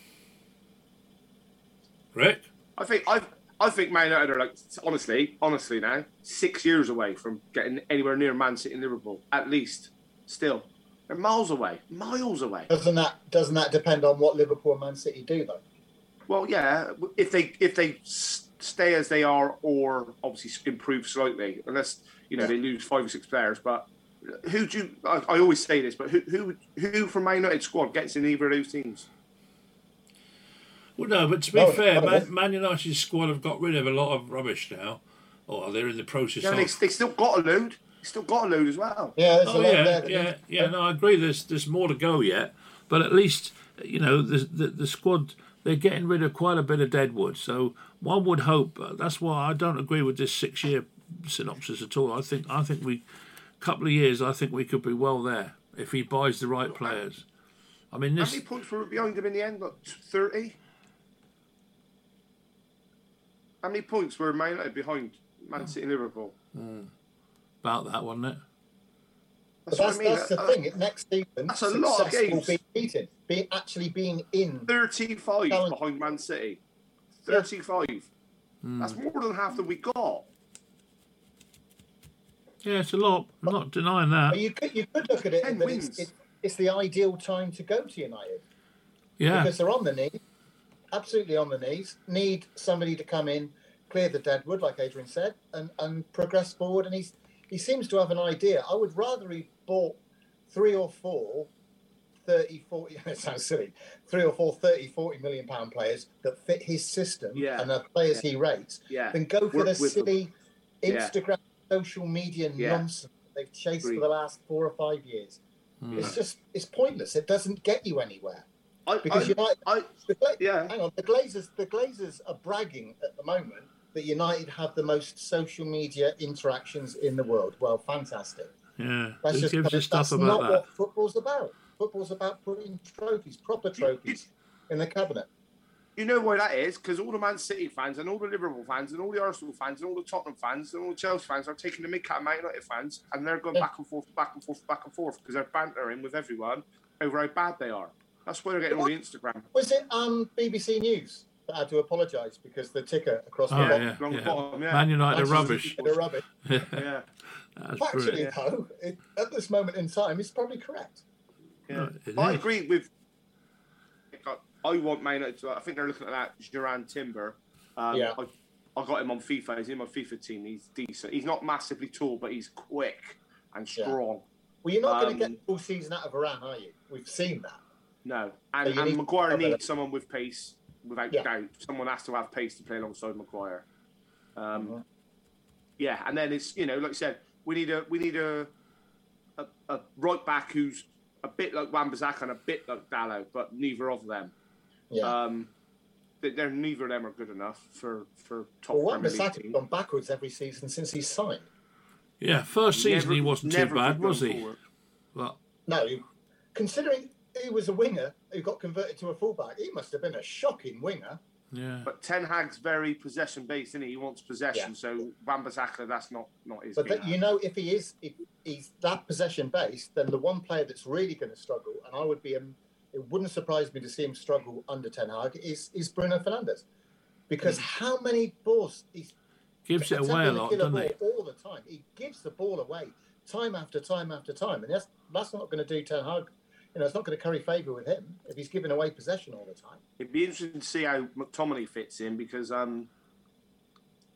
Rick? I think I I think Man United are like honestly, honestly now six years away from getting anywhere near Man City and Liverpool at least. Still, they're miles away, miles away. Doesn't that doesn't that depend on what Liverpool and Man City do though? Well, yeah, if they if they stay as they are, or obviously improve slightly, unless you know Yeah. they lose five or six players. But uh, who do you, I, I always say this, but who who who from Man United squad gets in either of those teams? Well, no, but to be No, fair, Man. Man United's squad have got rid of a lot of rubbish now. Or they're in the process Yeah, of. they, they still got a load. They still got a load as well. Yeah, there's a Oh lot yeah, there. yeah, yeah. No, I agree. There's there's more to go yet, but at least you know the the, the squad they're getting rid of quite a bit of deadwood. So one would hope. Uh, that's why I don't agree with this six year synopsis at all. I think I think we couple of years. I think we could be well there if he buys the right players. I mean How many points were behind him in the end? Like thirty. How many points were Man United behind Man City and Liverpool? About that, wasn't it? But That's, that's, what I mean. that's the Uh, thing. Next season, that's a lot of successful games. being beaten, being actually being in. Thirty-five Challenge. behind Man City. Thirty-five. Hmm. That's more than half that we got. Yeah, it's a lot. I'm not denying that. But you could you could look at it Ten that wins. it's, it, it's the ideal time to go to United Yeah, because they're on the knees, absolutely on the knees. Need somebody to come in, clear the deadwood, like Adrian said, and and progress forward. And he's he seems to have an idea. I would rather he bought three or four 30, 40, it sounds silly, three or four 30, 40 million pound players that fit his system Yeah. and are players he rates, Yeah. than go for Work the with them. silly Yeah. Instagram, social media Yeah. nonsense they've chased Agreed. for the last four or five years. Hmm. It's just, it's pointless. It doesn't get you anywhere I, because I, United, I, the, yeah. hang on, the Glazers, the Glazers are bragging at the moment that United have the most social media interactions in the world. Well, fantastic. Yeah. That's Who just gives a that's stuff not that? what football's about. Football's about putting trophies, proper trophies, in the cabinet. You know why that is? Because all the Man City fans and all the Liverpool fans and all the Arsenal fans and all the Tottenham fans and all the Chelsea fans are taking the mid-cap Man United fans and they're going Yeah. back and forth, back and forth, back and forth because they're bantering with everyone over how bad they are. That's why they're getting all the Instagram. Was it um, BBC News that had to apologise because the ticker across the Oh, bottom yeah, Along the yeah. bottom, yeah. Man United are That's rubbish. the rubbish? Yeah. That's Actually, brilliant. though, it, at this moment in time, it's probably correct. Yeah. No, it I is. agree with. I want Man United. To, I think they're looking at that Jurrien Timber. Um, Yeah. I, I got him on FIFA. He's in my FIFA team. He's decent. He's not massively tall, but he's quick and Yeah. strong. Well, you're not going Um, to get full season out of Varane, are you? We've seen that. No, and, So you and need- Maguire needs someone with pace, without Yeah. doubt. Someone has to have pace to play alongside Maguire. Um, Mhm. Yeah, and then it's you know, like I said, we need a we need a a, a right back who's a bit like Wan-Bissaka and a bit like Dalot, but neither of them. Yeah. Um, they- they're neither of them are good enough for for top well, Premier League gone backwards every season since he's signed. Yeah, first season Never- he wasn't too bad, was he? forward. Well, No, considering he was a winger who got converted to a fullback, he must have been a shocking winger. yeah. But Ten Hag's very possession based, and he? he wants possession. Yeah. So Wan-Bissaka, that's not not his. But game. that, you know, if he is, if he's that possession based, then the one player that's really going to struggle, and I would be, um, it wouldn't surprise me to see him struggle under Ten Hag, is is Bruno Fernandes, because Hmm. how many balls he Gives it away a lot, doesn't he? all the time. He gives the ball away time after time after time, and that's that's not going to do Ten Hag. You know, it's not going to curry favour with him if he's giving away possession all the time. It'd be interesting to see how McTominay fits in because um,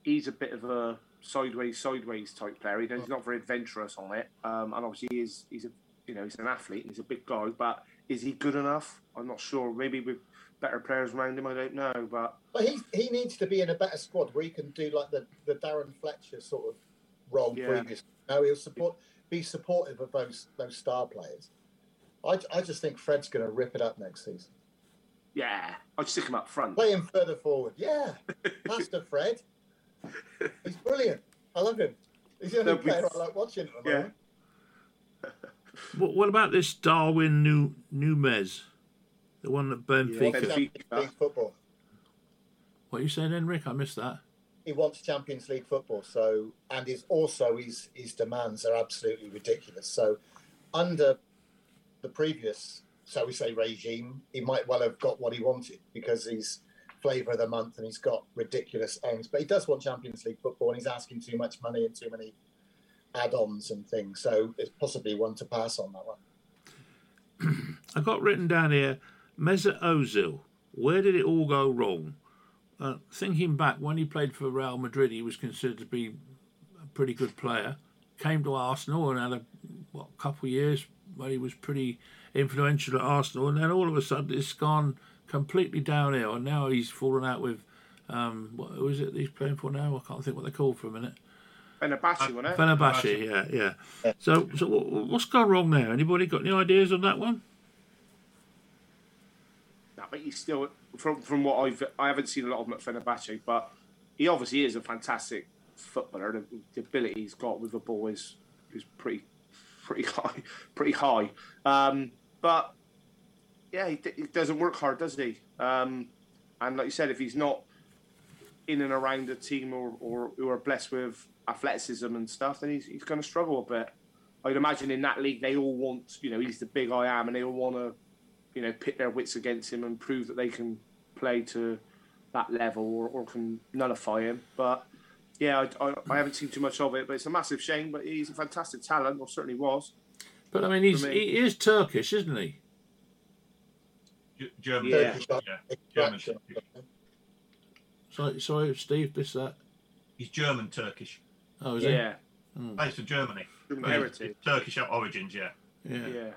he's a bit of a sideways, sideways type player. He- He's not very adventurous on it, um, and obviously he is, he's a you know he's an athlete. And he's a big guy, but is he good enough? I'm not sure. Maybe with better players around him, I don't know. But But he he needs to be in a better squad where he can do like the, the Darren Fletcher sort of role Yeah. previously. No, he'll support be supportive of those those star players. I, I just think Fred's going to rip it up next season. yeah, I'd stick him up front. Play him further forward. Yeah, Pastor Fred. He's brilliant. I love him. He's the only No, we- player I like watching at the Yeah. moment. What, what about this Darwin New Numes, the one that Benfica? Yeah. Benfica. League football. What are you saying, then, Rick? I missed that. He wants Champions League football. So and he's also his his demands are absolutely ridiculous. So under the previous, shall we say, regime, he might well have got what he wanted because he's flavour of the month and he's got ridiculous aims. But he does want Champions League football and he's asking too much money and too many add-ons and things. So it's possibly one to pass on that one. I got written down here, Mesut Ozil. Where did it all go wrong? Uh, thinking back, when he played for Real Madrid, he was considered to be a pretty good player. Came to Arsenal and had a what, couple of years where he was pretty influential at Arsenal, and then all of a sudden it's gone completely downhill, and now he's fallen out with um, what who is it he's playing for now? I can't think what they're called for a minute. Fenerbahce, wasn't it? Fenerbahce, yeah, yeah. So, so what, what's gone wrong there? Anybody got any ideas on that one? No, but he's still from from what I've I haven't seen a lot of him at Fenerbahce, but he obviously is a fantastic footballer. The, the ability he's got with the ball is is pretty pretty high, pretty high. Um, but yeah, he, he, doesn't work hard, does he? Um, and like you said, if he's not in and around a team or, or who are blessed with athleticism and stuff, then he's, he's going to struggle a bit. I'd imagine in that league they all want, you know, he's the big I am, and they all want to, you know, pit their wits against him and prove that they can play to that level or, or can nullify him. But yeah, I, I, I, haven't seen too much of it, but it's a massive shame. But he's a fantastic talent, or certainly was. But I mean, he's me. he is Turkish, isn't he? German, yeah, yeah. German. Sorry, sorry, Steve, this that. He's German Turkish. Oh, is yeah. he? Hmm. Based in Germany. Heritage. Turkish origins, yeah. Yeah. Yeah.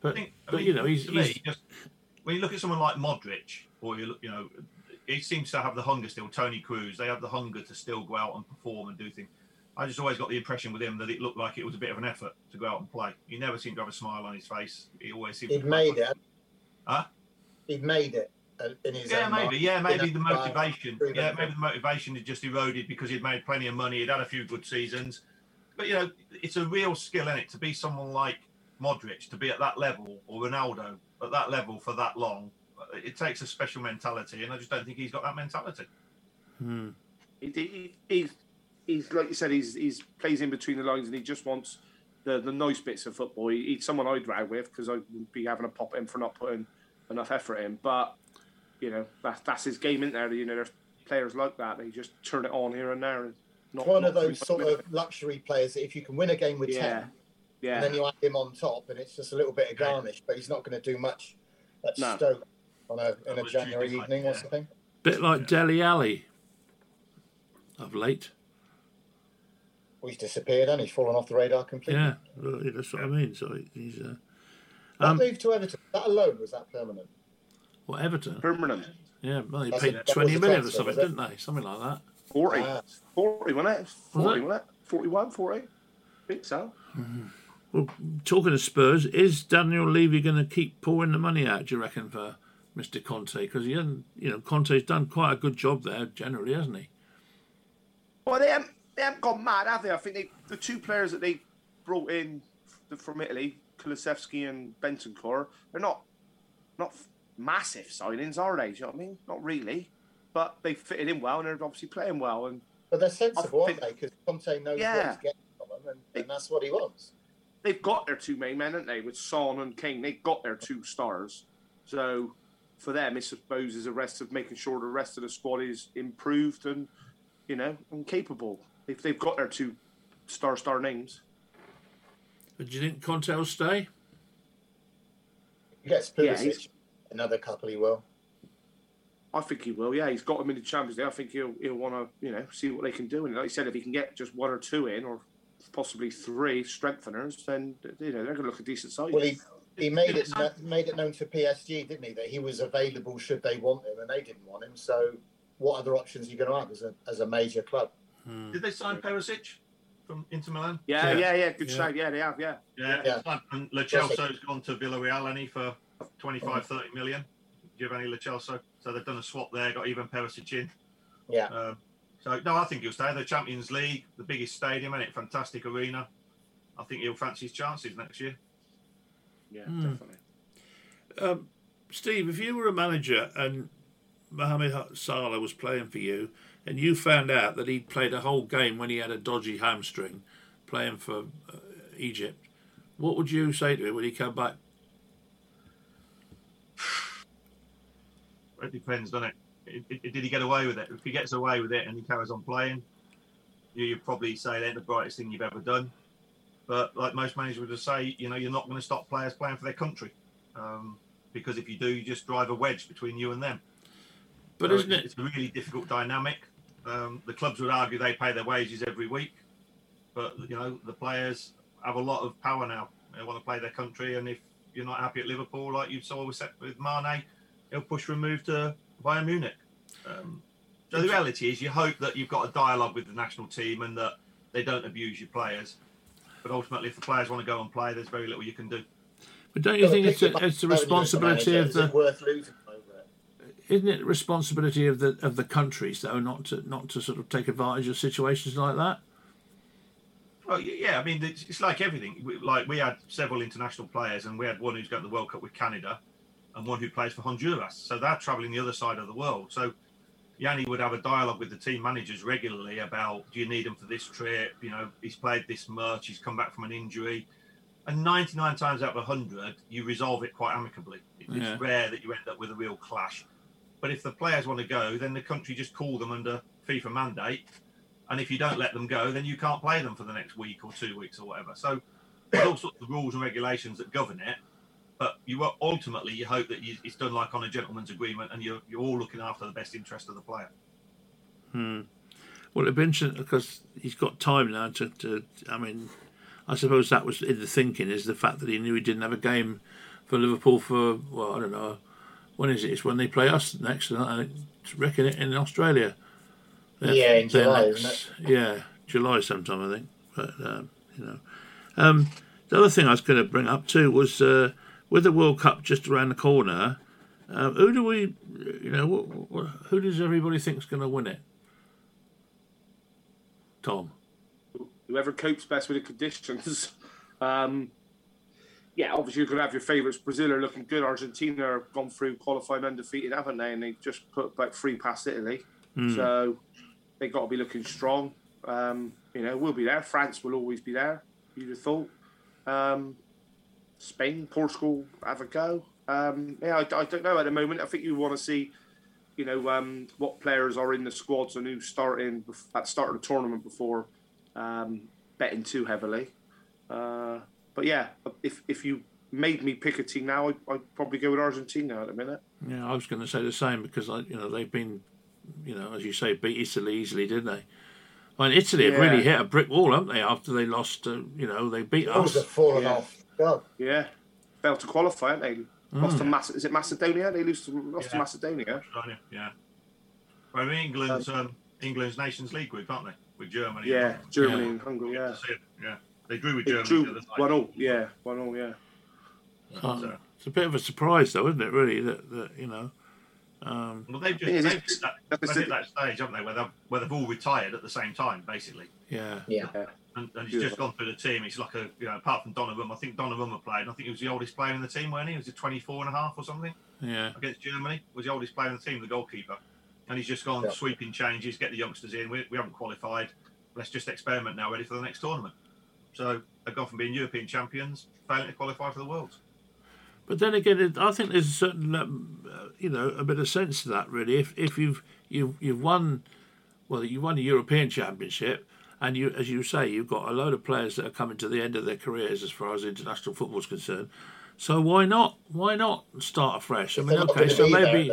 But, I think, I but mean, you know, he's, to he's me, just when you look at someone like Modric, or you look, you know, he seems to have the hunger still. Toni Kroos, they have the hunger to still go out and perform and do things. I just always got the impression with him that it looked like it was a bit of an effort to go out and play. He never seemed to have a smile on his face. He always seemed. He'd made it. Huh? He'd made it uh, in his. Yeah, maybe. mind. Yeah, maybe the motivation. Yeah, maybe the motivation had just eroded because he'd made plenty of money. He'd had a few good seasons. But you know, it's a real skill in it to be someone like Modric to be at that level or Ronaldo at that level for that long. It takes a special mentality, and I just don't think he's got that mentality. hmm. He, he, he's, he's like you said, he's he's plays in between the lines, and he just wants the the nice bits of football. He, he's someone I'd rag with because I'd be having a pop at him for not putting enough effort in. But you know, that's that's his game, in there? You know, there's players like that. They just turn it on here and there. And not, One of those sort much of luxury players that if you can win a game with Yeah. ten, yeah. and then you add him on top, and it's just a little bit of garnish, but he's not going to do much at No. Stoke on a in a January Tuesday night, evening or yeah. something. bit like Dele Alli of late. Well, he's disappeared and he's fallen off the radar completely. Yeah, really, that's what I mean. So he's uh, That Um, move to Everton, that alone was that permanent? what Everton? permanent. Yeah, well, they That's paid it. That twenty was the million or something, didn't they? Something like that. 40. Ah. 40, wasn't it? 40, it? wasn't it? 41, 40? I think so. Well, talking of Spurs, is Daniel Levy going to keep pouring the money out? Do you reckon for Mr. Conte? Because he hasn't, you know, Conte's done quite a good job there generally, hasn't he? Well, they haven't, they haven't gone mad, have they? I think they, the two players that they brought in from Italy, Kulusevski and Bentancur, they're not not massive signings, are they? Do you know what I mean? Not really. But they fitted in well and they're obviously playing well. And But they're sensible, I aren't they? Because Conte knows Yeah. what he's getting from them, and, and that's what he wants. they've got their two main men, haven't they? With Son and Kane, they've got their two stars. So for them, I suppose is a rest of making sure the rest of the squad is improved and you know and capable. If they've got their two star star names, But do you think Conte will stay? He gets Yeah, Pulisic, he's- another couple he will. I think he will. Yeah, he's got them in the Champions League. I think he'll he'll want to you know see what they can do. And like you said, if he can get just one or two in, or possibly three strengtheners, then you know they're going to look a decent side. Well, he he made it made it known to PSG, didn't he, that he was available should they want him, and they didn't want him. So, what other options are you going to have as a as a major club? Did they sign Perisic from Inter Milan? yeah, Yeah. yeah, yeah, good Yeah. shout. Yeah, they have. Yeah, Yeah. Yeah. And Lo Celso's gone to Villarreal, hasn't he, for 25, 30 million. Giovanni Lo Celso. So they've done a swap there, got even Perisic in. Yeah, Um, so, no, I think he'll stay. The Champions League, the biggest stadium, and it fantastic arena. I think he'll fancy his chances next year. Yeah, Hmm. definitely. Um, Steve, if you were a manager and Mohamed Salah was playing for you, and you found out that he'd played a whole game when he had a dodgy hamstring, playing for uh, Egypt, what would you say to him when he come back? It depends, doesn't it? It- it- Did he get away with it? If he gets away with it and he carries on playing, you, you'd probably say it ain't the brightest thing you've ever done. But like most managers would say, you know, you're not going to stop players playing for their country. Um, because if you do, you just drive a wedge between you and them. But So isn't it's, it? It's a really difficult dynamic. Um, the clubs would argue they pay their wages every week, but you know the players have a lot of power now. They want to play their country, and if you're not happy at Liverpool, like you saw with with Mane, he'll push for a move to Bayern Munich. Um, so the reality is, you hope that you've got a dialogue with the national team and that they don't abuse your players. But ultimately, if the players want to go and play, there's very little you can do. But don't you think it's a, it's the responsibility of Is it the worth losing over it? isn't it the responsibility of the of the countries though not to not to sort of take advantage of situations like that? Well, yeah, I mean, it's, it's like everything. We, like we had several international players, and we had one who's got the World Cup with Canada, and one who plays for Honduras. So they're travelling the other side of the world. So Yanni would have a dialogue with the team managers regularly about, do you need him for this trip? You know, he's played this much, he's come back from an injury, and 99 times out of 100, you resolve it quite amicably. It's Yeah. rare that you end up with a real clash. But if the players want to go, then the country just call them under FIFA mandate and if you don't let them go, then you can't play them for the next week or two weeks or whatever. So there's all sorts of rules and regulations that govern it. But you are- ultimately you hope that you, it's done like on a gentleman's agreement, and you're you're all looking after the best interest of the player. Hmm. Well, it'd be interesting because he's got time now to, to. I mean, I suppose that was in the thinking is the fact that he knew he didn't have a game for Liverpool for well, I don't know. When is it? It's when they play us next. and I reckon it in Australia. Their- Yeah, in July, next- isn't Yeah, July sometime I think. But um, you know, um, the other thing I was going to bring up too was uh, with the World Cup just around the corner. Uh, who do we, you know, wh- wh- who does everybody think's going to win it? Tom. whoever copes best with the conditions. Um, yeah, obviously you're going to have your favourites. Brazil are looking good. Argentina have gone through qualifying undefeated, haven't they? And they just put about three past Italy. So they've got to be looking strong. Um, you know, we'll be there. France will always be there, you'd have thought. Um, Spain, Portugal have a go. Um, yeah, I, I don't know at the moment. I think you want to see, you know, um, what players are in the squads and who's starting at the start of the tournament before um, betting too heavily. Uh, but yeah, if if you made me pick a team now, I'd, I'd probably go with Argentina at the minute. Yeah, I was going to say the same because I, you know they've been, you know, as you say, beat Italy easily, didn't they? I mean, Italy have really hit a brick wall, haven't they? After they lost, uh, you know, they beat Those us. have fallen Yeah. off. Well, Yeah, failed to qualify, haven't they? Lost to Mac- is it Macedonia? They lose to, lost to Yeah. Macedonia. Australia, yeah. Well, I mean, England's um, England's Nations League group, aren't they? With Germany. Yeah, Germany Yeah. and Hungary. Yeah, yeah. They drew with they Germany drew the other one all. Yeah, one all. Yeah. Oh, So- it's a bit of a surprise, though, isn't it? Really, that, that you know. Um, Well, they've just they've hit that, they've hit that stage, haven't they, where they've, where they've all retired at the same time, basically. yeah. yeah. And, and he's just gone through the team. It's like a, you know, apart from Donovan, I think Donovan played. I think he was the oldest player in the team, weren't he? He was a 24 and a half or something Yeah. against Germany. Was the oldest player in the team, the goalkeeper. And he's just gone Yeah. sweeping changes, get the youngsters in. We, we haven't qualified. Let's just experiment now, ready for the next tournament. So they've gone from being European champions, failing to qualify for the World. But then again, I think there's a certain, um, you know, a bit of sense to that. Really, if if you've you've you've won, well, you won a European Championship, and you, as you say, you've got a load of players that are coming to the end of their careers as far as international football is concerned. So why not? Why not start afresh? I mean, okay, so maybe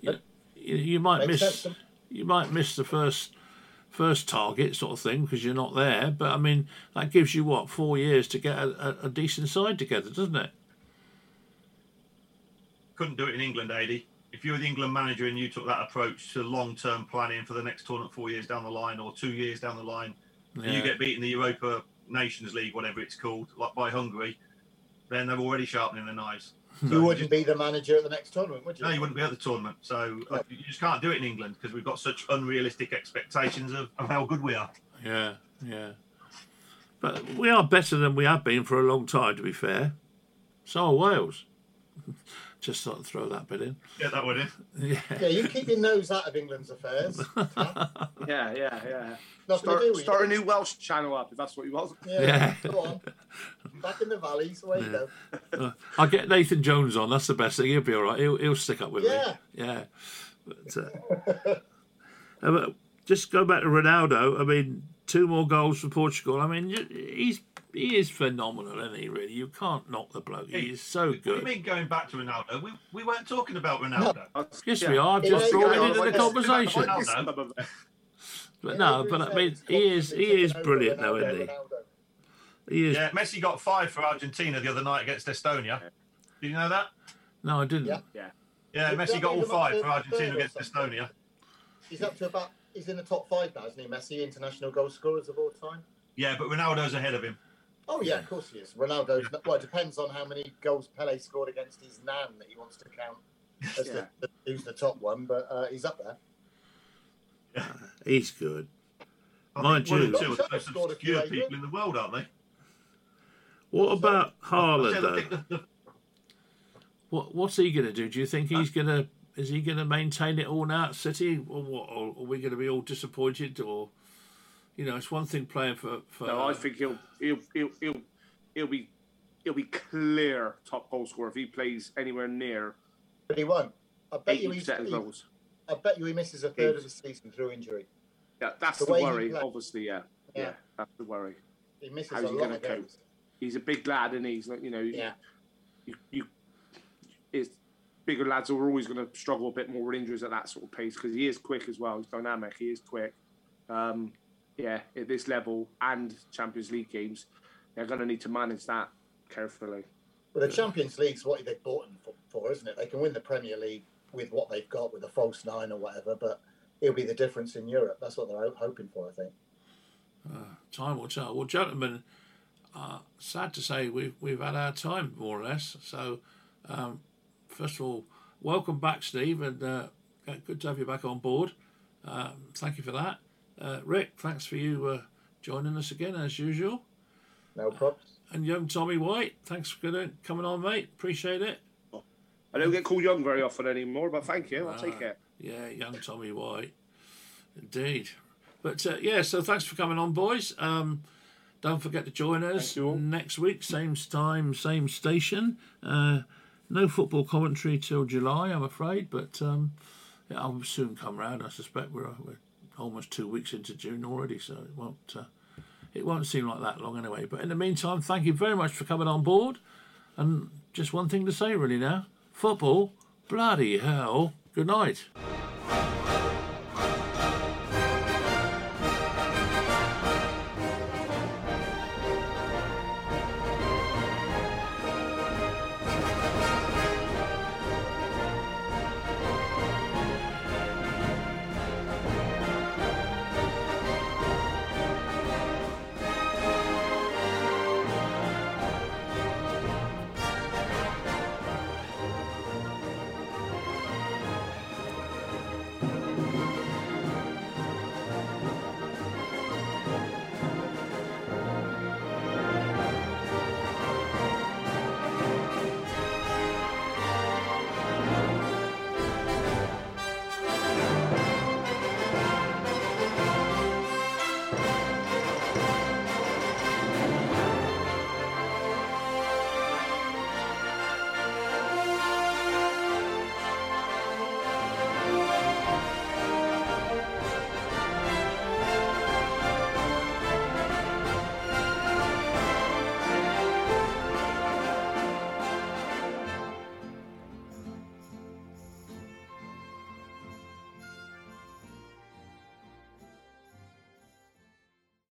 you, you might miss sense. you might miss the first first target sort of thing because you're not there. But I mean, that gives you what four years to get a, a, a decent side together, doesn't it? Couldn't do it in England, AD. If you were the England manager and you took that approach to long term planning for the next tournament four years down the line or two years down the line, and you get beaten in the Europa Nations League, whatever it's called, like by Hungary, then they're already sharpening their knives. So You wouldn't just- be the manager at the next tournament, would you? No, you wouldn't be at the tournament. So uh, you just can't do it in England because we've got such unrealistic expectations of, of how good we are. Yeah, yeah. But we are better than we have been for a long time, to be fair. So are Wales. Just thought I'd throw that bit in. Get that one in. Yeah. Yeah, you keep your nose out of England's affairs. Yeah, yeah, yeah. Nothing to do Start, start a new Welsh channel up if that's what you want. Yeah, Yeah. go on. Back in the valleys, away you go. I'll get Nathan Jones on. That's the best thing. He'll be all right. He'll, he'll stick up with Yeah. me. Yeah. But, uh, uh, but just go back to Ronaldo. I mean, two more goals for Portugal. I mean, he's he is phenomenal, isn't he? Really, you can't knock the bloke. He is so What do you mean going back to Ronaldo? We, we weren't talking about Ronaldo. Yes, Yeah. we are. Yeah, Just brought yeah, it into the conversation. Yeah. Some of it. But Yeah, no, but I mean, he is he is brilliant, though, isn't he? He is. Yeah, Messi got five for Argentina the other night against Estonia. Did you know that? No, I didn't. Yeah. Yeah, Did Messi that got all leave him up five for Argentina against? Estonia. He's up to about. He's in the top five now, isn't he? Messi, international goal scorers of all time. Yeah, but Ronaldo's ahead of him. Oh yeah, of course he is. Ronaldo's. Well, it depends on how many goals Pele scored against his nan that he wants to count as Yeah. the, the, who's the top one, but uh, he's up there. He's good. I Mind think one you- or two of the most Scored a few, obscure ain't people in the world, aren't they? What about I Haaland said, I though? the- the- What what's he going to do? Do you think he's uh, going to is he going to maintain it all now at City, or what? Or are we going to be all disappointed? Or you know, it's one thing playing for for. No, I think he'll he'll he'll he'll, he'll be he'll be clear top goal scorer if he plays anywhere near But he won't. I bet you he's, percent goals. I bet you he misses a third of the season through injury. Yeah, that's The the, worry. Obviously, yeah. yeah, Yeah. that's the worry. He misses How's a he lot of cope? games. He's a big lad, and he's like you know, Yeah. you, you it's bigger lads are always going to struggle a bit more with injuries at that sort of pace because he is quick as well. He's dynamic. He is quick. Um, yeah, at this level and Champions League games, they're going to need to manage that carefully. Well, the Champions League's what they've bought him for, for, isn't it? They can win the Premier League with what they've got, with a false nine or whatever, but it'll be the difference in Europe. That's what they're hoping for, I think. time will tell. Well, gentlemen, uh, sad to say we've we've had our time more or less. So, um, first of all, welcome back, Steve, and uh, good to have you back on board. Um, thank you for that, uh, Rick. Thanks for you uh, joining us again as usual. No problems. And young Tommy White, thanks for coming on, mate. Appreciate it. I don't get called young very often anymore, but thank you. I'll Ah. take it. Yeah, young Tommy White. Indeed. But uh, yeah, so thanks for coming on, boys. Um, don't forget to join us Thank you all. next week, same time, same station. Uh, no football commentary till July, I'm afraid, but um, yeah, I'll soon come round. I suspect we're, we're almost two weeks into June already, so it won't uh, it won't seem like that long anyway. But in the meantime, thank you very much for coming on board. And just one thing to say, really, now football, bloody hell. Good night.